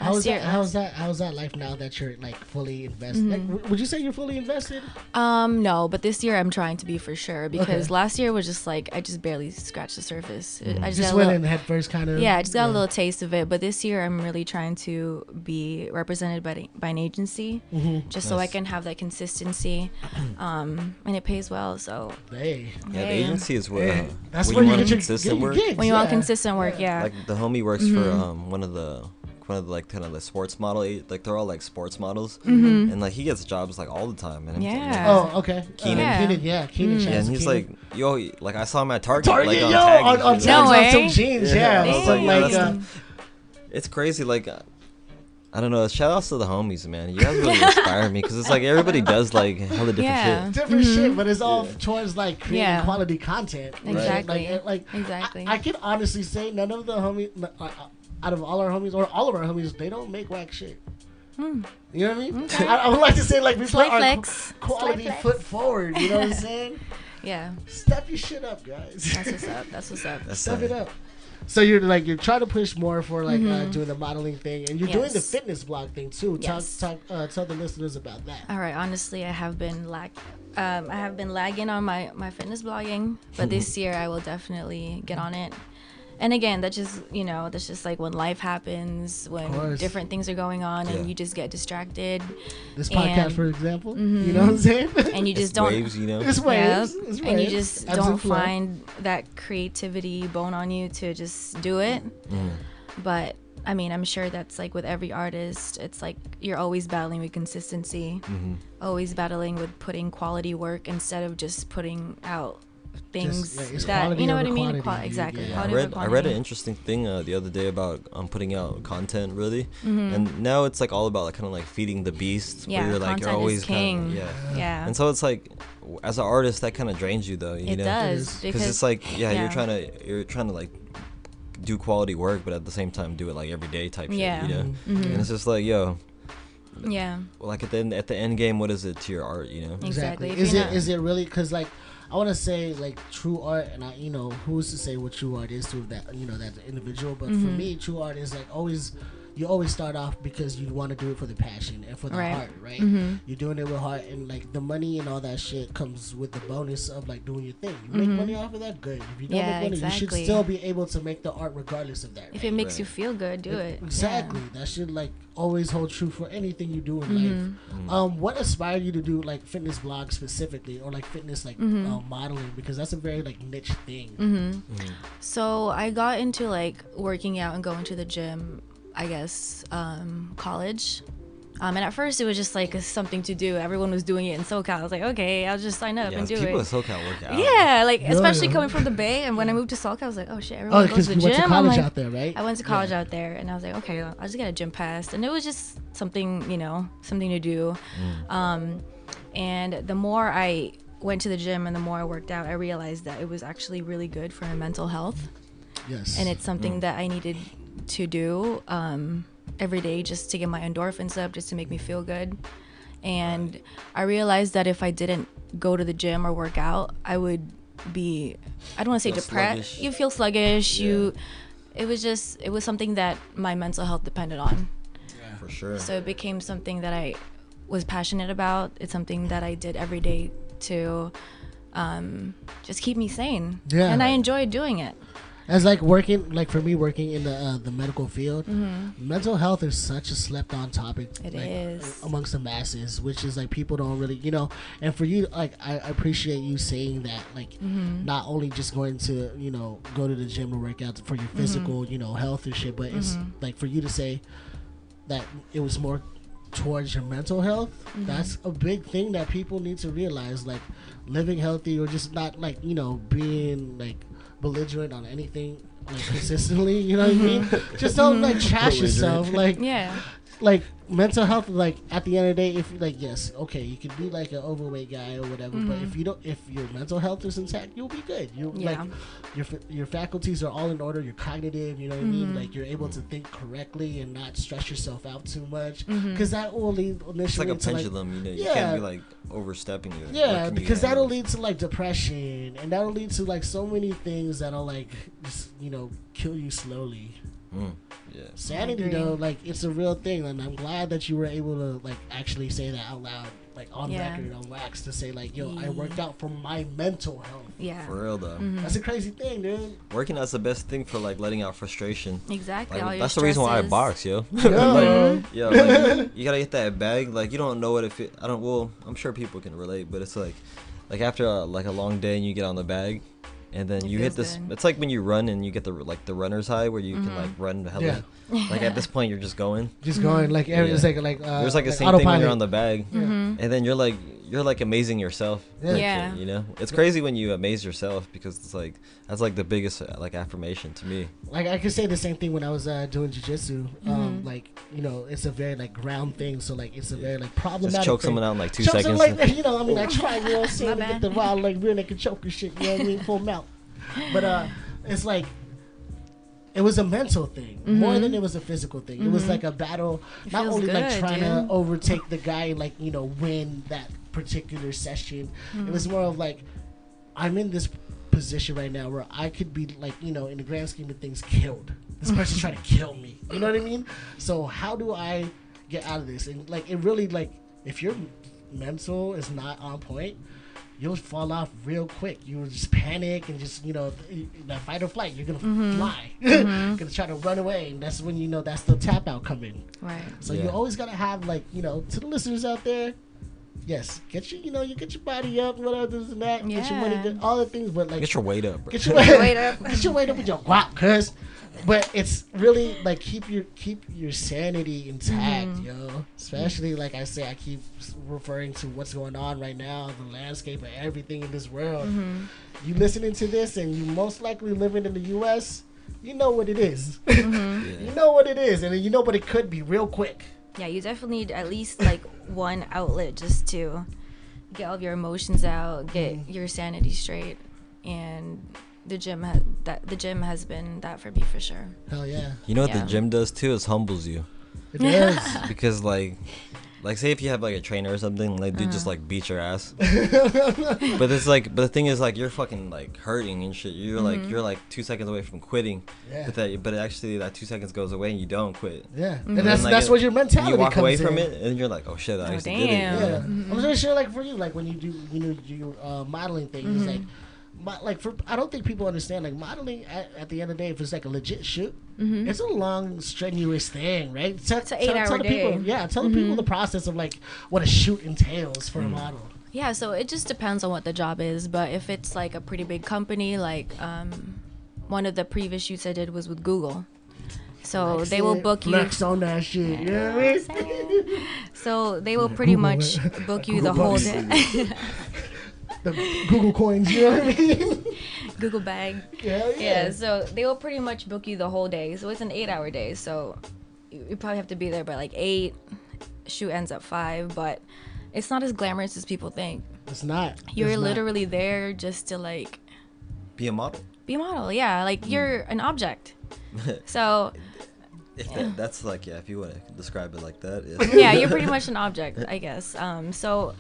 How's that? How's that? How's that life now that you're like fully invested? Mm-hmm. w- would you say you're fully invested? Um, no, but this year I'm trying to be for sure because Okay. last year was just like I just barely scratched the surface. I just, Mm-hmm. Just got a went little, in head first, kind of. yeah, I just got a little taste of it. But this year I'm really trying to be represented by by an agency, Mm-hmm. just so I can have that consistency, um, and it pays well. So Hey, Yeah, the agency is where, hey, uh, that's when where you want get your, consistent work. gigs. when you want consistent work, yeah, Like the homie works Mm-hmm. for um one of the one of the like kind of the sports model like they're all like sports models Mm-hmm. and like he gets jobs like all the time and I'm like, Yeah. Oh, okay. Keenan. Uh, Yeah. Keenan, yeah, Keenan. Mm. shout yeah, and he's Keenan. like, yo, like I saw him at Target, Target, like on yo, tags on, and on. No tags on way. some jeans, yeah. Yeah, I like, like, uh, it's crazy. Like, uh, I don't know. Shout outs to the homies, man. You guys really inspire me because it's like everybody does like hella different Yeah. shit. different Mhm. shit, but it's all Yeah. towards like creating Yeah. quality content. right? Exactly. Like, like Exactly. I, I can honestly say none of the homies, uh, uh, out of all our homies or all of our homies, they don't make whack shit. Hmm. You know what I mean? Okay. I, I would like to say like we Slight put our flex. qu- quality Slight flex. foot forward. You know what I'm saying? Yeah, Step your shit up, guys. that's what's up. That's what's up. That's Step uh, it up. So you're like you're trying to push more for like uh, Mhm. doing the modeling thing, and you're doing the fitness blog thing too. Yes. Talk, talk, uh, tell the listeners about that. All right. Honestly, I have been lag, um, I have been lagging on my my fitness blogging, but this year I will definitely get on it. And again, that's just you know that's just like when life happens, when different things are going on, Yeah. and you just get distracted, This podcast, And- for example, you Mhm. know what I'm saying? and you It's just don't. waves, you know. it's Yep. waves. It's and you just Ebbs don't and flow. find that creativity bone on you to just do it. Mm. But I mean, I'm sure that's like with every artist. It's like you're always battling with consistency, hmm always battling with putting quality work instead of just putting out things yeah, it's that you know what I mean. quantity, Qua- exactly. yeah. Yeah, I read I read an interesting thing uh, the other day about um putting out content really, Mhm. and now it's like all about like kind of like feeding the beast. Yeah, where you're like content you're is always kinda- king. yeah. yeah, And so it's like, as an artist, that kind of drains you though. You it know? does. Because because it's like yeah, yeah. you're trying to you're trying to like do quality work, but at the same time do it like every day type Yeah. shit. You know. Mhm. Mhm. And it's just like yo, yeah, well, like at the end, at the end game, what is it to your art? You know. Exactly. If Is you're it not- is it really because like I want to say like true art and I you know who's to say what true art is to that you know that individual but for Mhm. me true art is like always you always start off because you want to do it for the passion and for the Right. heart right Mhm. you're doing it with heart and like the money and all that shit comes with the bonus of like doing your thing you make Mhm. money off of that good if you don't Yeah, make money you should still be able to make the art regardless of that if right? it makes Right. you feel good, do it. exactly that should like always hold true for anything you do in Mhm. life Mm. um, what inspired you to do like fitness blogs specifically, or like fitness like Mhm. uh, modeling? Because that's a very like niche thing. hmm Mhm. So I got into like working out and going to the gym, I guess, um, college. Um, and at first it was just like something to do. Everyone was doing it in SoCal. I was like, okay, I'll just sign up Yeah, and do people it. at SoCal work out. Yeah, like especially yeah. coming from the Bay. And when I moved to SoCal, I was like, oh shit, Oh, everyone goes because to you the went to gym. I'm college like, out there, right? I went to college Yeah. out there, and I was like, okay, I'll just get a gym pass, and it was just something, you know, something to do. Mm. Um, and the more I went to the gym and the more I worked out, I realized that it was actually really good for my mental health, Yes. and it's something Mm. that I needed to do um, every day just to get my endorphins up, just to make me feel good. And I realized that if I didn't go to the gym or work out, I would be I don't want to say depressed. You feel sluggish. Yeah. You it was just it was something that my mental health depended on. Yeah. For sure. So it became something that I was passionate about. It's something that I did every day to um, just keep me sane. Yeah. And I enjoyed doing it. As like working, like for me, working in the uh, the medical field, Mhm. mental health is such a slept on topic. It like, is. amongst the masses, which is like people don't really, you know. And for you, like I I appreciate you saying that, like Mhm. not only just going to you know go to the gym to work out for your Mm-hmm. physical you know health and shit but it's Mhm. like for you to say that it was more towards your mental health Mm-hmm. that's a big thing that people need to realize like living healthy or just not like you know being like belligerent on anything like consistently you know what i mean just don't like trash yourself like. Yeah. like mental health like at the end of the day if like yes okay you could be like an overweight guy or whatever but Mhm. if you don't if your mental health is intact you'll be good you Yeah. like your your faculties are all in order you're cognitive you know what i mean Mhm. like you're able to think correctly and not stress yourself out too much because that will lead initially it's like a to, like, pendulum, you know. You Yeah. can't be like overstepping it. yeah, because that'll lead to like depression, and that'll lead to like so many things that'll like just you know kill you slowly. Mm, yeah. Sanity though, like it's a real thing, and I'm glad that you were able to like actually say that out loud, like on Yeah. record on wax, to say like, yo, I worked out for my mental health. Yeah. For real though. Mhm. That's a crazy thing, dude. Working out's the best thing for like letting out frustration. Exactly. Like, all your that's the reason why I box, yo. Yeah. like, yeah, like, you gotta get that bag. Like you don't know what if it. I don't. Well, I'm sure people can relate, but it's like, like after a, like a long day and you get on the bag, and then It you hit this. good. It's like when you run and you get the like the runner's high where you can Mhm. like run hella. Yeah. Like at this point you're just going. Just going like every, it's like like uh, There's like the like same thing when you're on the bag, Mhm. and then you're like you're like amazing yourself. Yeah. Like, Yeah. You know, it's crazy when you amaze yourself because it's like that's like the biggest uh, like affirmation to me. like I could say the same thing when I was uh, doing jujitsu. Mm-hmm. Um, like you know, it's a very like ground thing, so like it's a very like problematic. Just choke thing. someone out in like two Choke seconds. someone like you know, I mean, I try, you know, what I'm saying, My to get the bad. wild like rear naked choke and shit. You know what I mean, full mount. But uh, it's like. It was a mental thing more than it was a physical thing. It was like a battle, Mm-hmm. It not feels only like trying dude. to overtake the guy, like you know, win that particular session. It was Mm-hmm. more of like, I'm in this position right now where I could be like, you know, in the grand scheme of things, killed. This person's trying to kill me. You know what I mean? So how do I get out of this? And like, it really like, if your mental is not on point, you'll fall off real quick. You will just panic and just you know th- that fight or flight. You're gonna Mm-hmm. fly, gonna try to run away, and that's when you know that's the tap out coming. Right. So Yeah. you always gotta have like you know to the listeners out there. Yes, get your you know you get your body up, whatever this and that, get your money, Yeah. get all the things, but like Get your weight up, bro. get your Get weight up. get your weight up with your guap, cuz. But it's really like keep your keep your sanity intact, Mm-hmm. yo. Especially like I say, I keep referring to what's going on right now, the landscape of everything in this world. Mm-hmm. You listening to this, and you most likely living in the U.S. You know what it is. Mm-hmm. you know what it is, and you know what it could be real quick. Yeah, you definitely need at least like one outlet just to get all of your emotions out, get Mm-hmm. your sanity straight, and the gym has that the gym has been that for me for sure. Hell yeah, You know what Yeah. the gym does too? Is humbles you it does. because like, like say if you have like a trainer or something, like dude Uh. just like beat your ass. but it's like, but the thing is like you're fucking like hurting and shit. You're like you're like two seconds away from quitting. Yeah. But that, but actually that two seconds goes away and you don't quit. Yeah, Mm-hmm. and that's like, that's it- where your mentality You walk comes away in. from it and you're like, oh shit, I Oh, actually did it. damn. you Yeah, know? I'm just sure like for you, like when you do, you know, you uh, modeling things, it's like, mo- like for I don't think people understand like modeling. At, at the end of the day, if it's like a legit shoot, it's a long, strenuous thing, right? Tell, It's an tell- eight-hour tell the people, day. Mm-hmm. yeah, tell the people the process of like what a shoot entails for a model. Yeah, so it just depends on what the job is, but if it's like a pretty big company, like um, one of the previous shoots I did was with Google. So Oh, they will book it, you. flex on that shit. You know what I mean? So they will pretty Google much it. book you the whole day. The Google coins. You know what I mean? Google bag. yeah, yeah. Yeah, so they will pretty much book you the whole day. So it's an eight hour day. So you, you probably have to be there by like eight. Shoot ends at five, but it's not as glamorous as people think. It's not. You're It's not. literally there just to like Be a model. be a model. Yeah, like you're an object. So If that, that's like yeah, if you want to describe it like that, yeah. yeah, you're pretty much an object, I guess. Um, so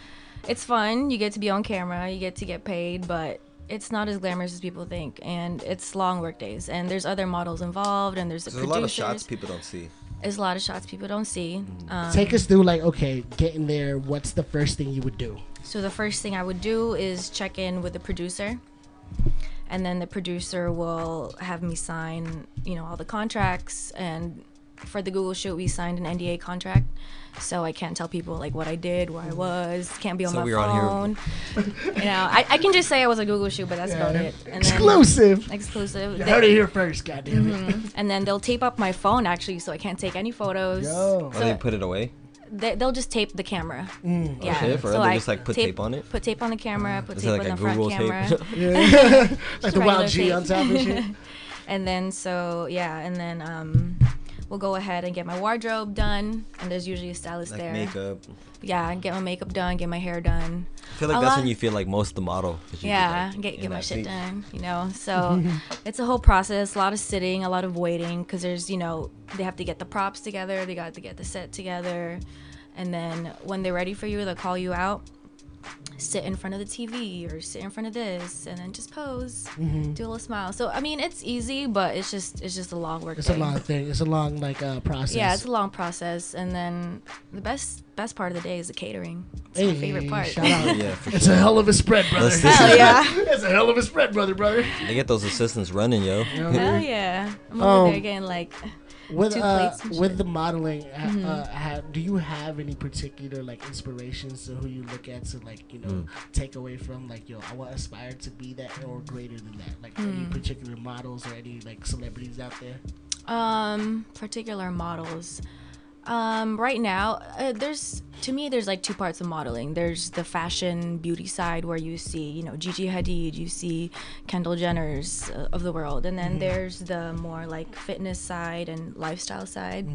it's fun. You get to be on camera. You get to get paid, but it's not as glamorous as people think. And it's long work days. And there's other models involved, and there's the There's a lot of shots people don't see. There's a lot of shots people don't see. Um, Take us through like okay, getting there. What's the first thing you would do? So the first thing I would do is check in with the producer. And then the producer will have me sign, you know, all the contracts and for the Google shoot we signed an NDA contract. So I can't tell people like what I did, where I was, can't be on So my we were on phone. you know, I, I can just say I was a Google shoot, but that's about it. And then- Exclusive. exclusive. You They- heard it here first. Goddamn it. Mm-hmm. and then they'll tape up my phone actually, so I can't take any photos. Yo. Or they put it away. They, they'll just tape the camera. Mm. Yeah. Okay, for real? They just, like, put tape on it? Put tape on the camera. Put Is tape it on like the a front Google camera. tape? Yeah. like the wild G tape. on top of shit. and then so yeah, and then um, we'll go ahead and get my wardrobe done. And there's usually a stylist like there. makeup. Yeah, get my makeup done, get my hair done. I feel like A that's lot- when you feel like most the model. you Yeah, like, get get my shit seat. done. You know, so it's a whole process. A lot of sitting, a lot of waiting, because there's you know they have to get the props together, they got to get the set together, and then when they're ready for you, they'll call you out. Sit in front of the TV or sit in front of this, and then just pose, Mm-hmm. do a little smile. So I mean, it's easy, but it's just it's just a long work. It's a long thing. It's a long like uh, process. Yeah, it's a long process, and then the best best part of the day is the catering. It's my favorite part. Shout out. Yeah, for It's a hell of a spread, brother. Let's Hell yeah. it's a hell of a spread, brother, brother. They get those assistants running, yo. You know what I Hell yeah! I'm over Um, there getting like With uh, with the modeling, ha- Mhm. uh, ha- do you have any particular like inspirations to who you look at to like you know Mm. take away from like yo I want to aspire to be that or greater than that like any Mm. particular models or any like celebrities out there? Um, particular models. Um, right now, uh, there's to me there's like two parts of modeling. There's the fashion beauty side where you see, you know, Gigi Hadid, you see Kendall Jenner's uh, of the world, and then there's the more like fitness side and lifestyle side.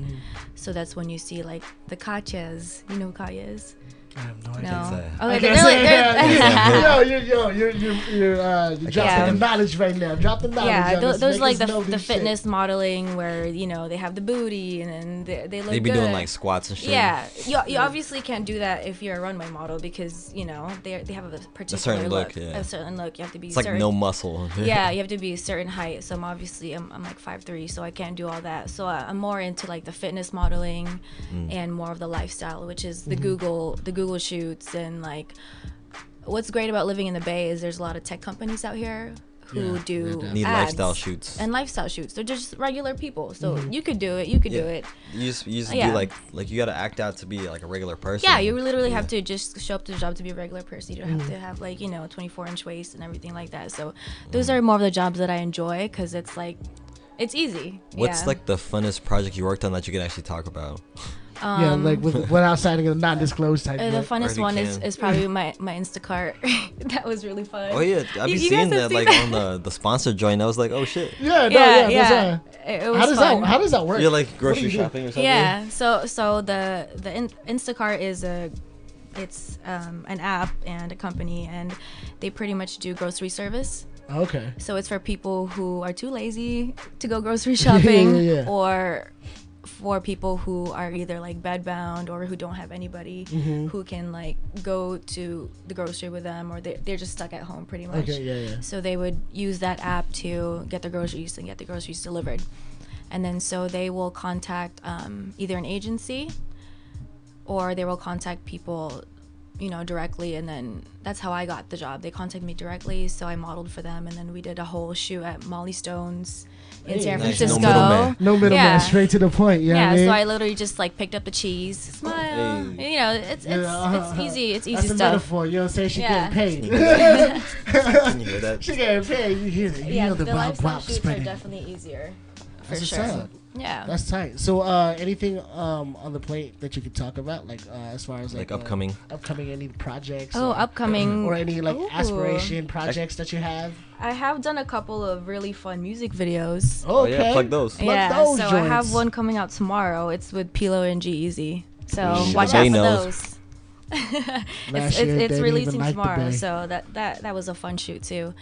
So that's when you see like the Katyas. You know who Katya is? I have no idea. No. say. Okay, they're, like, they're, yo, you're, yo, you're, you're, you're, uh, you're dropping Yeah. the knowledge right now. Drop the knowledge. yeah, on those, those Make like the, the this shit. fitness modeling where you know they have the booty and then they, they look They be good. doing like squats and shit. Yeah, you, you obviously can't do that if you're a runway model because you know they they have a particular a certain look, look, yeah. a certain look. You have to be It's like no muscle. yeah, you have to be a certain height. So I'm obviously I'm, I'm like five three, so I can't do all that. So I, I'm more into like the fitness modeling Mm. and more of the lifestyle, which is the Mm-hmm. Google the Google shoots and like. What's great about living in the Bay is there's a lot of tech companies out here who Yeah, do Need ads lifestyle shoots. and lifestyle shoots. They're just regular people, so Mm-hmm. you could do it. You could do it. You just, you just Yeah. do like like you gotta act out to be like a regular person. Yeah, you literally have to just show up to the job to be a regular person. You don't Mm-hmm. have to have like you know 24 inch waist and everything like that. So those are more of the jobs that I enjoy because it's like it's easy. What's yeah. like the funnest project you worked on that you can actually talk about? yeah, like with, without signing a non-disclosed type. Uh, the look. funnest you one is, can. is probably my, my Instacart. that was really fun. Oh yeah, I've You- been guys seeing have that seen like that? on the the sponsor joint. I was like, oh shit. yeah, no, Yeah, yeah, yeah. that's, uh, It, it was how does fun. that how does that work? You're like grocery you do? shopping or something. Yeah. So so the the in, Instacart is a it's um, an app and a company and they pretty much do grocery service. Okay. So it's for people who are too lazy to go grocery shopping Yeah, yeah. or for people who are either like bedbound or who don't have anybody Mm-hmm. who can like go to the grocery with them or they, they're just stuck at home pretty much. Okay. Yeah. Yeah. So they would use that app to get their groceries and get the groceries delivered. And then so they will contact um, either an agency or they will contact people, you know, directly. And then that's how I got the job. They contacted me directly. So I modeled for them. And then we did a whole shoot at Mollie Stone's in Hey, San nice. No Francisco. middleman. No middleman, Yeah. straight to the point. You know yeah, what I mean? so I literally just like picked up the cheese, smile. Hey. You know, it's it's, Yeah, it's uh-huh. easy. It's That's easy the stuff. metaphor. You know what I'm saying? She Yeah. getting paid. Can you hear that? she getting paid. You hear, you Yeah, hear the, the lifestyle wop shoots are definitely easier. For That's sure. Up. Yeah. That's tight. So, uh, anything um on the plate that you could talk about, like uh, as far as like, Like uh, upcoming. upcoming any projects? Oh, or, upcoming. or any like Ooh. aspiration projects that you have? I have done a couple of really fun music videos. Okay. Oh, yeah, plug those. Plug yeah, those so I have one coming out tomorrow. It's with Pilo and G-Eazy. So Ooh. watch out for knows. those. Last it's year, it's, it's releasing like tomorrow, so that that that was a fun shoot too.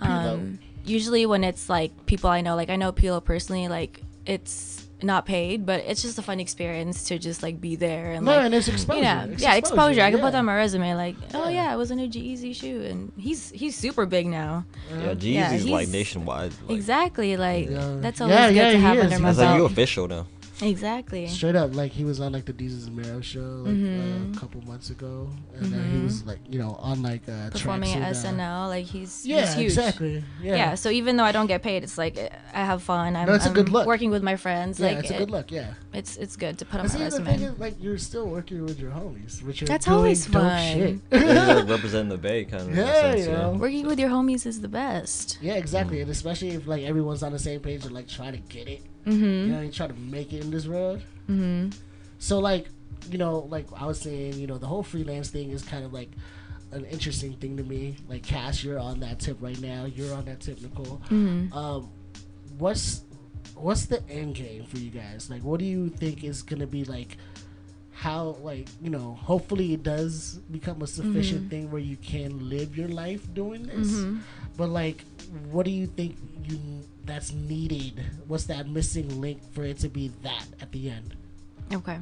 Um, usually when it's like people I know, like I know Pilo personally, like it's not paid, but it's just a fun experience to just like be there and no, like and it's exposure. yeah, It's yeah, exposure. I can yeah. put that on my resume, like, oh Yeah. yeah, it was in a G-Eazy shoot, and he's he's super big now. Yeah, G-Eazy's Yeah, like nationwide. Like, Exactly, like Yeah. that's always yeah, good to have is. under my That's like you official now. Exactly. Straight up, like he was on like the Desus and Mero show like Mhm. uh, a couple months ago, and uh, he was like you know on like uh, Performing at tracks uh, SNL, like he's Yeah, he's huge. exactly. Yeah. Yeah. So even though I don't get paid, it's like I have fun. I'm, No, it's a I'm good look. working with my friends. Yeah, like it's a it- good look. Yeah. it's it's good to put on my resume. thing is, like, you're still working with your homies, which you're That's doing always fun. Yeah, like representing the Bay kind of. in a Yeah, sense, you know. Working with your homies is the best. Yeah, exactly, and especially if like everyone's on the same page and like trying to get it. You Mm-hmm. know, you try to make it in this world. Mm-hmm. So like, you know, like I was saying, you know, the whole freelance thing is kind of like an interesting thing to me. Like, Cass, you're on that tip right now. You're on that tip, Nicole. Mm-hmm. Um, what's what's the end game for you guys? Like, what do you think is gonna be like? How like you know? Hopefully, it does become a sufficient Mhm. thing where you can live your life doing this. Mm-hmm. But like, what do you think you that's needed? What's that missing link for it to be that at the end? Okay.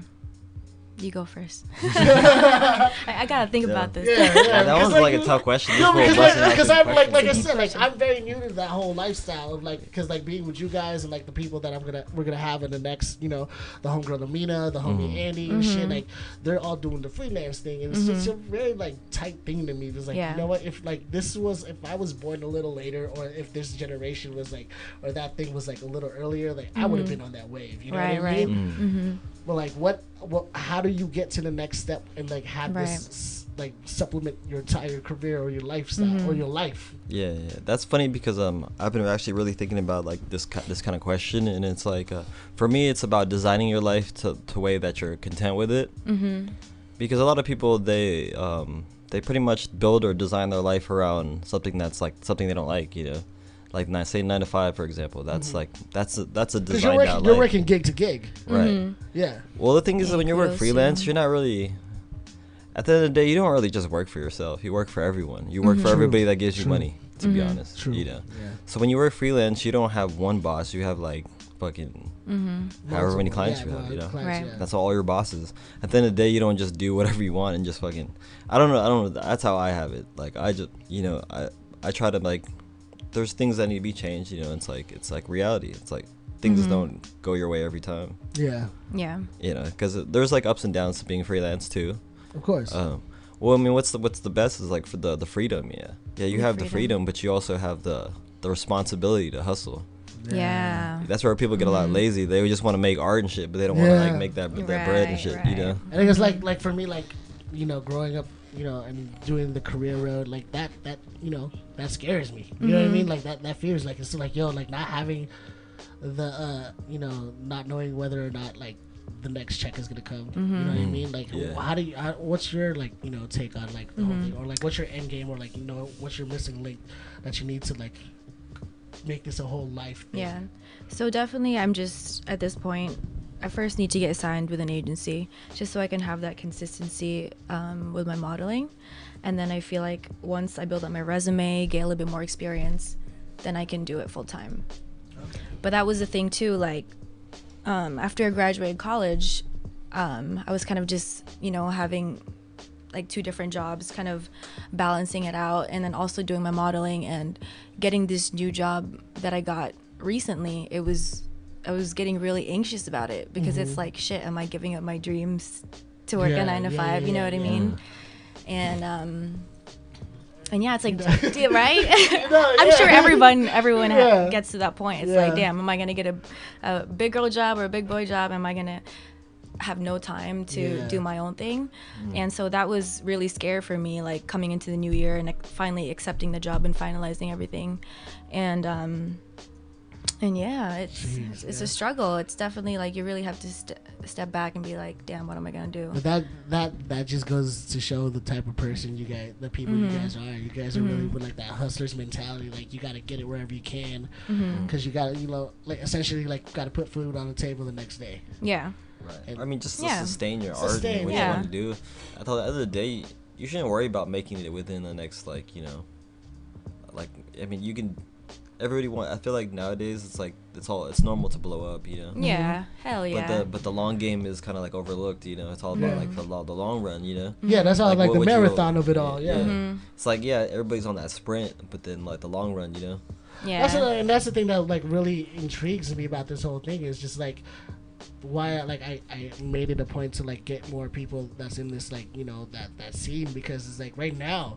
You go first. I, I gotta think Yeah. about this. Yeah, Yeah, that because, one's like a tough question. This No, because like, because I'm like, like I said, like I'm very new to that whole lifestyle of like, because like being with you guys and like the people that I'm gonna we're gonna have in the next, you know, the homegirl Amina, the homie Mhm. Andy and shit, like they're all doing the freelance thing, and it's just a very like tight thing to me. It's like, Yeah. you know what? If like this was, if I was born a little later, or if this generation was like, or that thing was like a little earlier, like I would have Mhm. been on that wave. You know right, what I right. mean? Mm. Mm-hmm. But like, what well, how do you get to the next step and like have Right. this like supplement your entire career or your lifestyle Mm-hmm. or your life? Yeah, yeah, that's funny because um, I've been actually really thinking about like this this kind of question, and it's like, uh, for me, it's about designing your life to to way that you're content with it. Mm-hmm. Because a lot of people they um they pretty much build or design their life around something that's like something they don't like, you know, like nine, say nine to five, for example. That's like that's a that's a Because you're design working, out you're life, working gig to gig. right? Mm-hmm. Yeah. Well, the thing is, that when you work kudos, freelance, yeah. you're not really. At the end of the day, you don't really just work for yourself. You work for everyone. You work Mhm. for True, everybody that gives you true. money. To be Mhm. honest, True. you know. Yeah. So when you work freelance, you don't have one boss. You have like fucking Mm-hmm. however many clients yeah, you have. You know. clients, Right. yeah. That's all your bosses. At the end of the day, you don't just do whatever you want and just fucking. I don't know. I don't know. That's how I have it. Like I just, you know, I I try to like. There's things that need to be changed. You know, it's like it's like reality. It's like things Mhm. don't go your way every time. Yeah. Yeah. You know, because there's like ups and downs to being freelance too. Of course. Um, well, I mean, what's the what's the best is like for the the freedom. Yeah, yeah. You The have the freedom. freedom, but you also have the the responsibility to hustle. Yeah. That's where people get a lot Mhm. lazy. They just want to make art and shit, but they don't want to like make that that bread and Right, shit. You know. And it's like like for me like you know growing up you know and doing the career road like that that you know that scares me. You know what I Mhm. mean? Like that that fears like it's like yo like not having the uh you know not knowing whether or not like the next check is gonna come. You know what I Mhm. mean? Like Yeah. how do you how, what's your like you know take on like the whole Mhm. thing or like what's your end game or like you know what's your missing link that you need to like make this a whole life thing? Yeah. So definitely, I'm just at this point. I first need to get signed with an agency just so I can have that consistency um, with my modeling, and then I feel like once I build up my resume, get a little bit more experience, then I can do it full time. But that was the thing too. Like um, after I graduated college, um, I was kind of just you know having like two different jobs, kind of balancing it out, and then also doing my modeling and getting this new job that I got recently. It was I was getting really anxious about it because it's like shit. Am I giving up my dreams to work Yeah, a nine to yeah, five? yeah, you know what I mean? And um, and yeah, it's like, dude, right? No, I'm sure everyone everyone ha- gets to that point. It's like, damn, am I gonna get a, a big girl job or a big boy job? Am I gonna have no time to Yeah. do my own thing? And so that was really scary for me, like coming into the new year and like, finally accepting the job and finalizing everything. And um, and yeah, it's Jeez, it's, it's yeah. a struggle. It's definitely like you really have to st- step back and be like, damn, what am I gonna do? But that that that just goes to show the type of person you guys, the people Mm-hmm. you guys are. You guys are really with like that hustler's mentality. Like you got to get it wherever you can, Mm-hmm. because you got to you know like essentially like got to put food on the table the next day. Yeah. And- I mean, just to Yeah. sustain your Sustain, art and what yeah. you want to do. I thought at the end of the day, you shouldn't worry about making it within the next like you know, like I mean, you can. Everybody want. I feel like nowadays it's like it's all it's normal to blow up, you know. Yeah. Hell yeah. But the but the long game is kind of like overlooked, you know. It's all about Yeah. like the lo- the long run, you know. Yeah, that's all Like, like, the would you- marathon of it all. Yeah. Mhm. It's like yeah, everybody's on that sprint, but then like the long run, you know. yeah. That's the, and that's the thing that like really intrigues me about this whole thing is just like why like I, I made it a point to like get more people that's in this like you know that that scene because it's like right now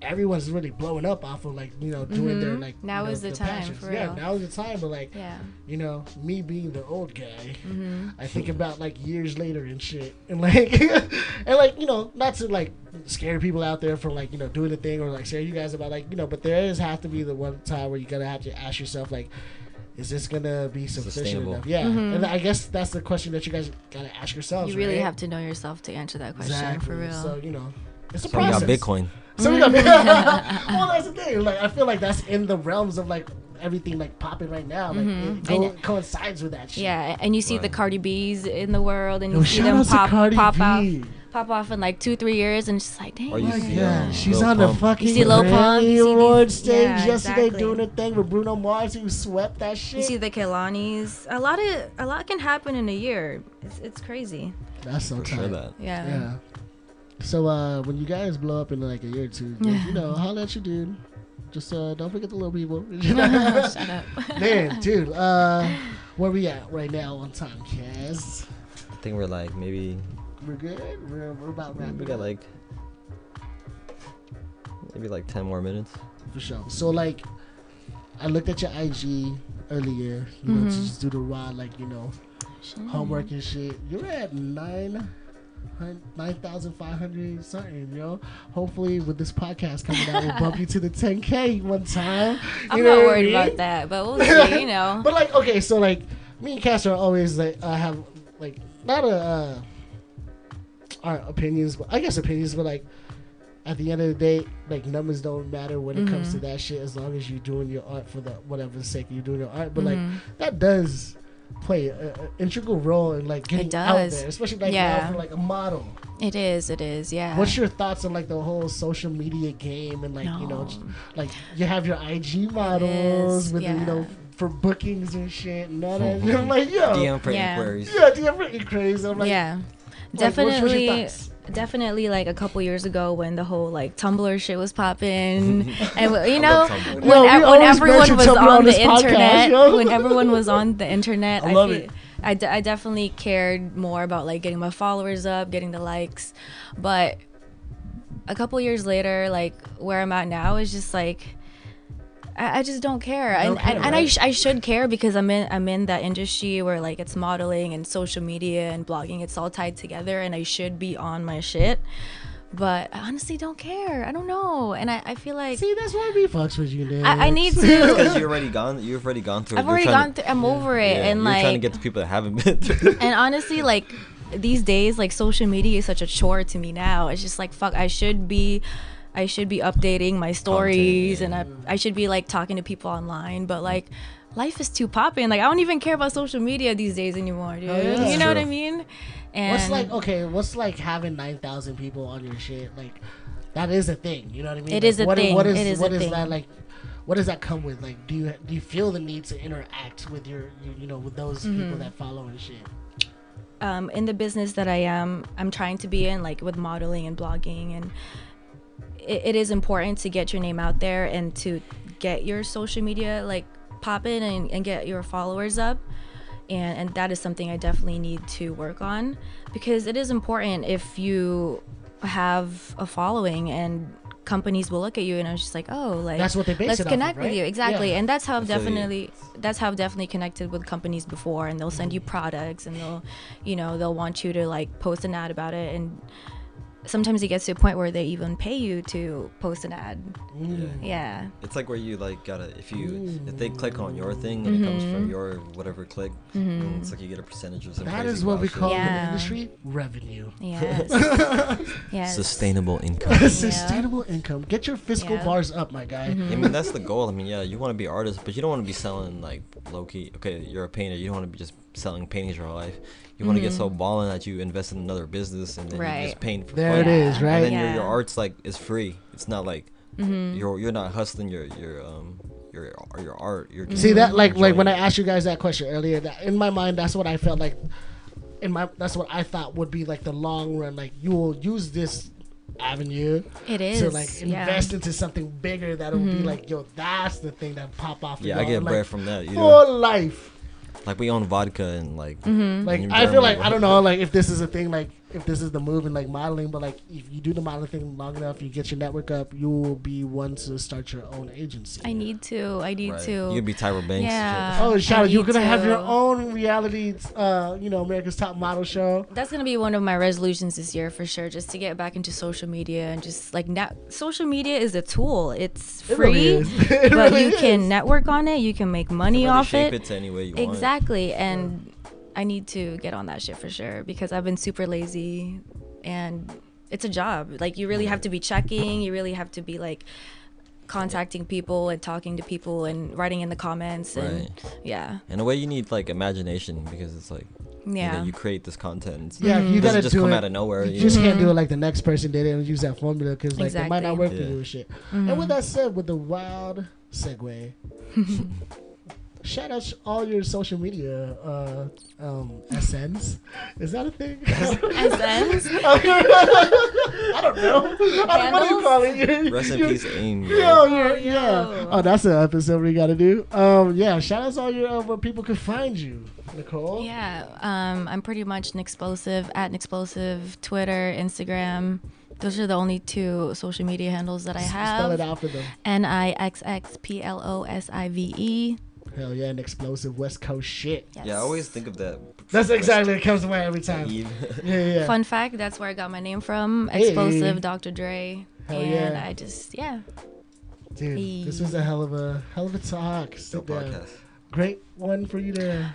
everyone's really blowing up off of like you know doing their Mhm. like Now you know, is the time, passions. for yeah real. now is the time but like yeah. you know me being the old guy Mm-hmm. I think about like years later and shit, and like, and like you know, not to like scare people out there for like you know doing the thing or like scare you guys about like you know, but there is have to be the one time where you gotta have to ask yourself like, is this gonna be sufficient enough? Yeah, Mhm. and I guess that's the question that you guys gotta ask yourselves. You really right? have to know yourself to answer that question exactly. for real. So you know, it's a So we got process. Bitcoin. So we got well, that's the thing. Like I feel like that's in the realms of like everything like popping right now. Like Mhm. it go, coincides with that shit. yeah, and you see the Right. Cardi B's in the world, and Yo, you see them pop Cardi pop B. out, pop off in like two, three years, and it's just like, dang. Or you my see, um, she's Lil on the fucking You see Lil Pump, you Grammy see these- Award stage yeah, yesterday exactly. doing a thing with Bruno Mars who swept that shit. You see the Kehlanis. A lot of a lot can happen in a year. It's it's crazy. That's so For sure that. Yeah. Yeah. So uh, when you guys blow up in like a year or two, Yeah. you know, holla at you, dude. Just uh, don't forget the little people. Shut up. Man, dude, uh, where we at right now on time, Cass? I think we're like maybe We're good. We're, we're about wrapping we got up like maybe like ten more minutes. for sure. So like, I looked at your IG earlier, you know, to Mhm. just do the raw, like you know, homework and shit. You're at nine. 9,500 something, yo. Hopefully, with this podcast coming out, we'll bump you to the 10K one time. I'm not what I worried mean? about that, but we'll see. You know. But like, okay, so like, me and Cass are always like, uh, have like not a uh, our opinions, but I guess opinions, but like at the end of the day, like numbers don't matter when it comes to Mm-hmm. that shit as long as you're doing your art for the whatever sake you're doing your art. But like Mhm. that does play an integral role in like getting out does. there, especially like Yeah. now for like a model. It is. It is. Yeah. What's your thoughts on like the whole social media game and like you know, just, like you have your IG models is, with the, you know for bookings and shit and all that. And I'm like, yo, DM for Yeah. inquiries. yeah, DM pretty crazy. I'm like, yeah. Like, what's- what's your Definitely. thoughts? Definitely, like a couple years ago when the whole like Tumblr shit was popping, and you know when, Yo, we ev- when everyone was Tumblr on on the podcast, internet, yo. when everyone was on the internet, I I, love feel- it. I, de- I definitely cared more about like getting my followers up, getting the likes, but a couple years later, like where I'm at now is just like. I I just don't care, Don't and, care, and, and I, sh- I should care because I'm in I'm in that industry where like it's modeling and social media and blogging. It's all tied together, and I should be on my shit. But I honestly don't care. I don't know, and I, I feel like See, that's why we fucks with you, dude. I, I need to Because to. you already gone. You've already gone through. I've already gone to- through. I'm over it, yeah, and you're like trying to get the people that haven't been through. and honestly like these days like social media is such a chore to me now it's just like fuck i should be i should be updating my stories and I, I should be like talking to people online but like life is too popping like i don't even care about social media these days anymore dude Oh, yeah. you know what i mean and What's like okay? What's like having nine thousand people on your shit? Like that is a thing. You know what I mean? It Like, is a what, thing. What is It is what is thing. that like? What does that come with? Like, do you do you feel the need to interact with your you, you know with those Mm-hmm. people that follow and shit? um, in the business that I am, I'm trying to be in, like with modeling and blogging, and it, it is important to get your name out there and to get your social media like popping and, and get your followers up. And, and that is something I definitely need to work on because it is important if you have a following and companies will look at you and it's just like oh like That's what they base let's it off of, connect with you exactly Yeah. and that's how I've feel you. definitely that's how I've definitely connected with companies before and they'll send you products and they'll you know they'll want you to like post an ad about it and sometimes it gets to a point where they even pay you to post an ad Mm. yeah It's like where you like gotta if you if they click on your thing and it comes Mm-hmm. from your whatever click, then it's like you get a percentage of some That crazy is what we wild shit. call in the industry revenue. yes yes sustainable income. Sustainable income. Get your fiscal Yeah. bars up, my guy. I mean that's the goal. I mean yeah, you want to be artist, but you don't want to be selling like low key. Okay, you're a painter. You don't want to be just selling paintings your whole life. You want to get so balling that you invest in another business and then you just Mm-hmm. Paint for There fun. it is, right? And then your, Yeah. your art's like is free. It's not like Mm-hmm. you're you're not hustling your your um your your art. You're just See that like like when I enjoying it. asked you guys that question earlier, that in my mind that's what I felt like in my that's what I thought would be like the long run. Like you will use this avenue it is to like yeah. Mm-hmm. invest into something bigger that'll be like, yo, that's the thing that pop off. yeah, in I your- get like, bread from that. You know, for life. Like we own vodka and like Mm-hmm. Like I feel like I don't know like if this is a thing like if this is the move in like modeling, but like if you do the modeling thing long enough, you get your network up, you will be one to start your own agency. I need to I need Right. to You could be Tyra Banks. Yeah. Oh, shout out! You're gonna have your own reality, uh, you know, America's Top Model show. That's gonna be one of my resolutions this year for sure. Just to get back into social media and just like now, social media is a tool. It's free, It free, really is. It but really you can network on it. You can make You money can really off shape it. it to any way you want. Exactly, and I need to get on that shit for sure because I've been super lazy, and it's a job. Like you really have to be checking. You really have to be like contacting people and talking to people and writing in the comments and Right. yeah, In a way, you need like imagination because it's like you, know, yeah. you create this content. Yeah, Mm-hmm. you gotta just do come it. out of nowhere. You You just know? can't do it like the next person did it and use that formula because like it might not Exactly. work for you and shit. Mm-hmm. And with that said, with the wild segue, shout out all your social media uh, um, SNs. Is that a thing? SNs? I don't know. I don't, what do you call it? You- Rest in peace, AIM. Yo, bro. yeah, yeah. Oh, that's an episode we gotta do. Um, yeah. Shout out to all your uh, where people can find you, Nicole. Yeah, um, I'm pretty much Nixxplosive at Nixxplosive Twitter, Instagram. Those are the only two social media handles that I S- Spell it have. out for them. N I X X P L O S I V E. Hell yeah, an explosive West Coast shit. Yes. Yeah, I always think of that. That's exactly what comes to mind every time. Yeah, yeah. Fun fact: That's where I got my name from. Hey. Explosive, Dr. Dre, Hell and yeah. I just yeah. Dude, this was a hell of a hell of a talk. Dope Sit down. podcast. Great one for you to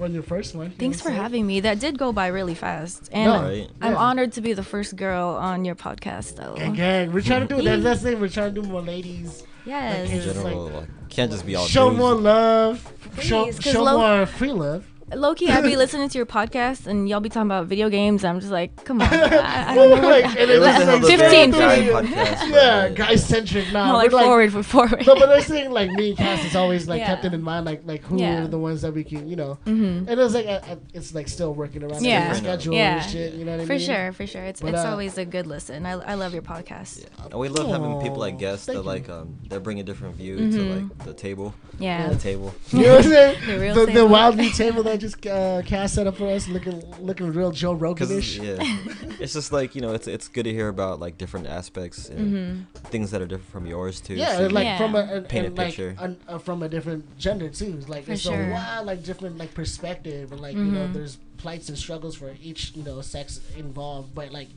on your first one. you Thanks for what having me. That did go by really fast, and No. Right. I'm Yeah. honored to be the first girl on your podcast, though. Gang, gang. We're trying to do that. That's the thing. We're trying to do more ladies. Yes. Like, In It's just general, like, can't just be all show dudes. more love. show Please, 'cause show low- more free love. Loki, I'd be listening to your podcast and y'all be talking about video games. I'm just like, come on. I, I don't know. Like, what, and It it's like hell of a 15, guy 15. Yeah, like, guy centric. now. no, like, like forward for forward. No, but they're saying like me and Cass is always like Yeah. kept it in mind, like like who Yeah. are the ones that we can, you know. Mhm. And it's like uh, uh, it's like still working around Yeah. the schedule Yeah. and shit. You know what I mean? For sure, for sure. It's But, it's uh, always a good listen. I, I love your podcast. Yeah. And we love having people like guests that like um they bring a different view to like the table. Yeah. The table. You know what I'm saying? The real the, the table. wild meat table that just uh, Cass set up for us, looking looking real Joe Cause Rogan-ish. it's, yeah, it's just like you know, it's it's good to hear about like different aspects and Mm-hmm. things that are different from yours too. Yeah, so like Yeah. from a and, Paint a and, like picture. un, uh, from a different gender too. It's Like For it's sure. a wild, like different like perspective, and like you know, Mhm. there's plights and struggles for each you know sex involved. But like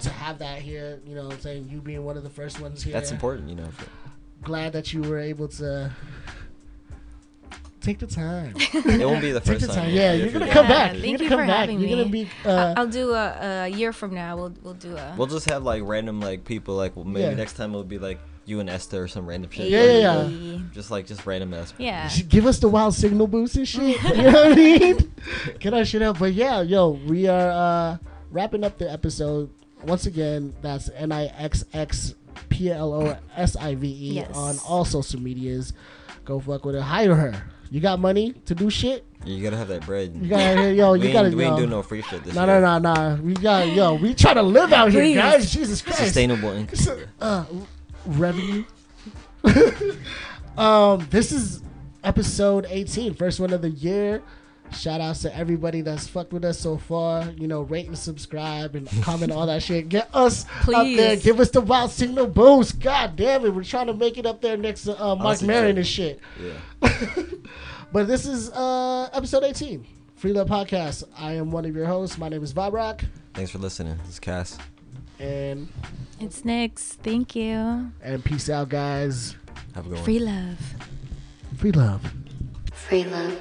to have that here, you know, I'm saying you being one of the first ones here, that's important, you know. for- Glad that you were able to take the time. It won't be the Take first the time. time. Yeah, if you're gonna do come it. Yeah, back. thank You're gonna you come for back. having You're gonna me. be. Uh, I'll do a, a year from now. We'll we'll do a. We'll just have like random like people like well, maybe Yeah. next time it'll be like you and Esther or some random shit. Yeah, yeah, yeah. Just like just random ass. Yeah. give us the wild signal boost and shit. you know what I mean? Get our shit up. But yeah, yo, we are uh wrapping up the episode. Once again, that's N I X X P L O S I V E Yes. on all social medias. Go fuck with her. Hire her. You got money to do shit? You gotta have that bread. You gotta yo, you ain't, gotta we ain't doing no free shit this No, year. no, no, no. We got yo. We try to live out here, guys. Jesus Christ. Sustainable income. uh, revenue. um, this is episode 18, first one of the year. Shout outs to everybody that's fucked with us so far. You know, rate and subscribe and comment all that shit. Get us up there. Give us the wild signal boost. God damn it. We're trying to make it up there next to uh, Mark Honestly, Maron too. and shit. Yeah. But this is uh, episode 18, Free Love Podcast. I am one of your hosts. My name is Bob Rock. Thanks for listening. This is Cass. And It's Nyx. Thank you. and peace out, guys. Have a good one. Free love. Free love. Free love.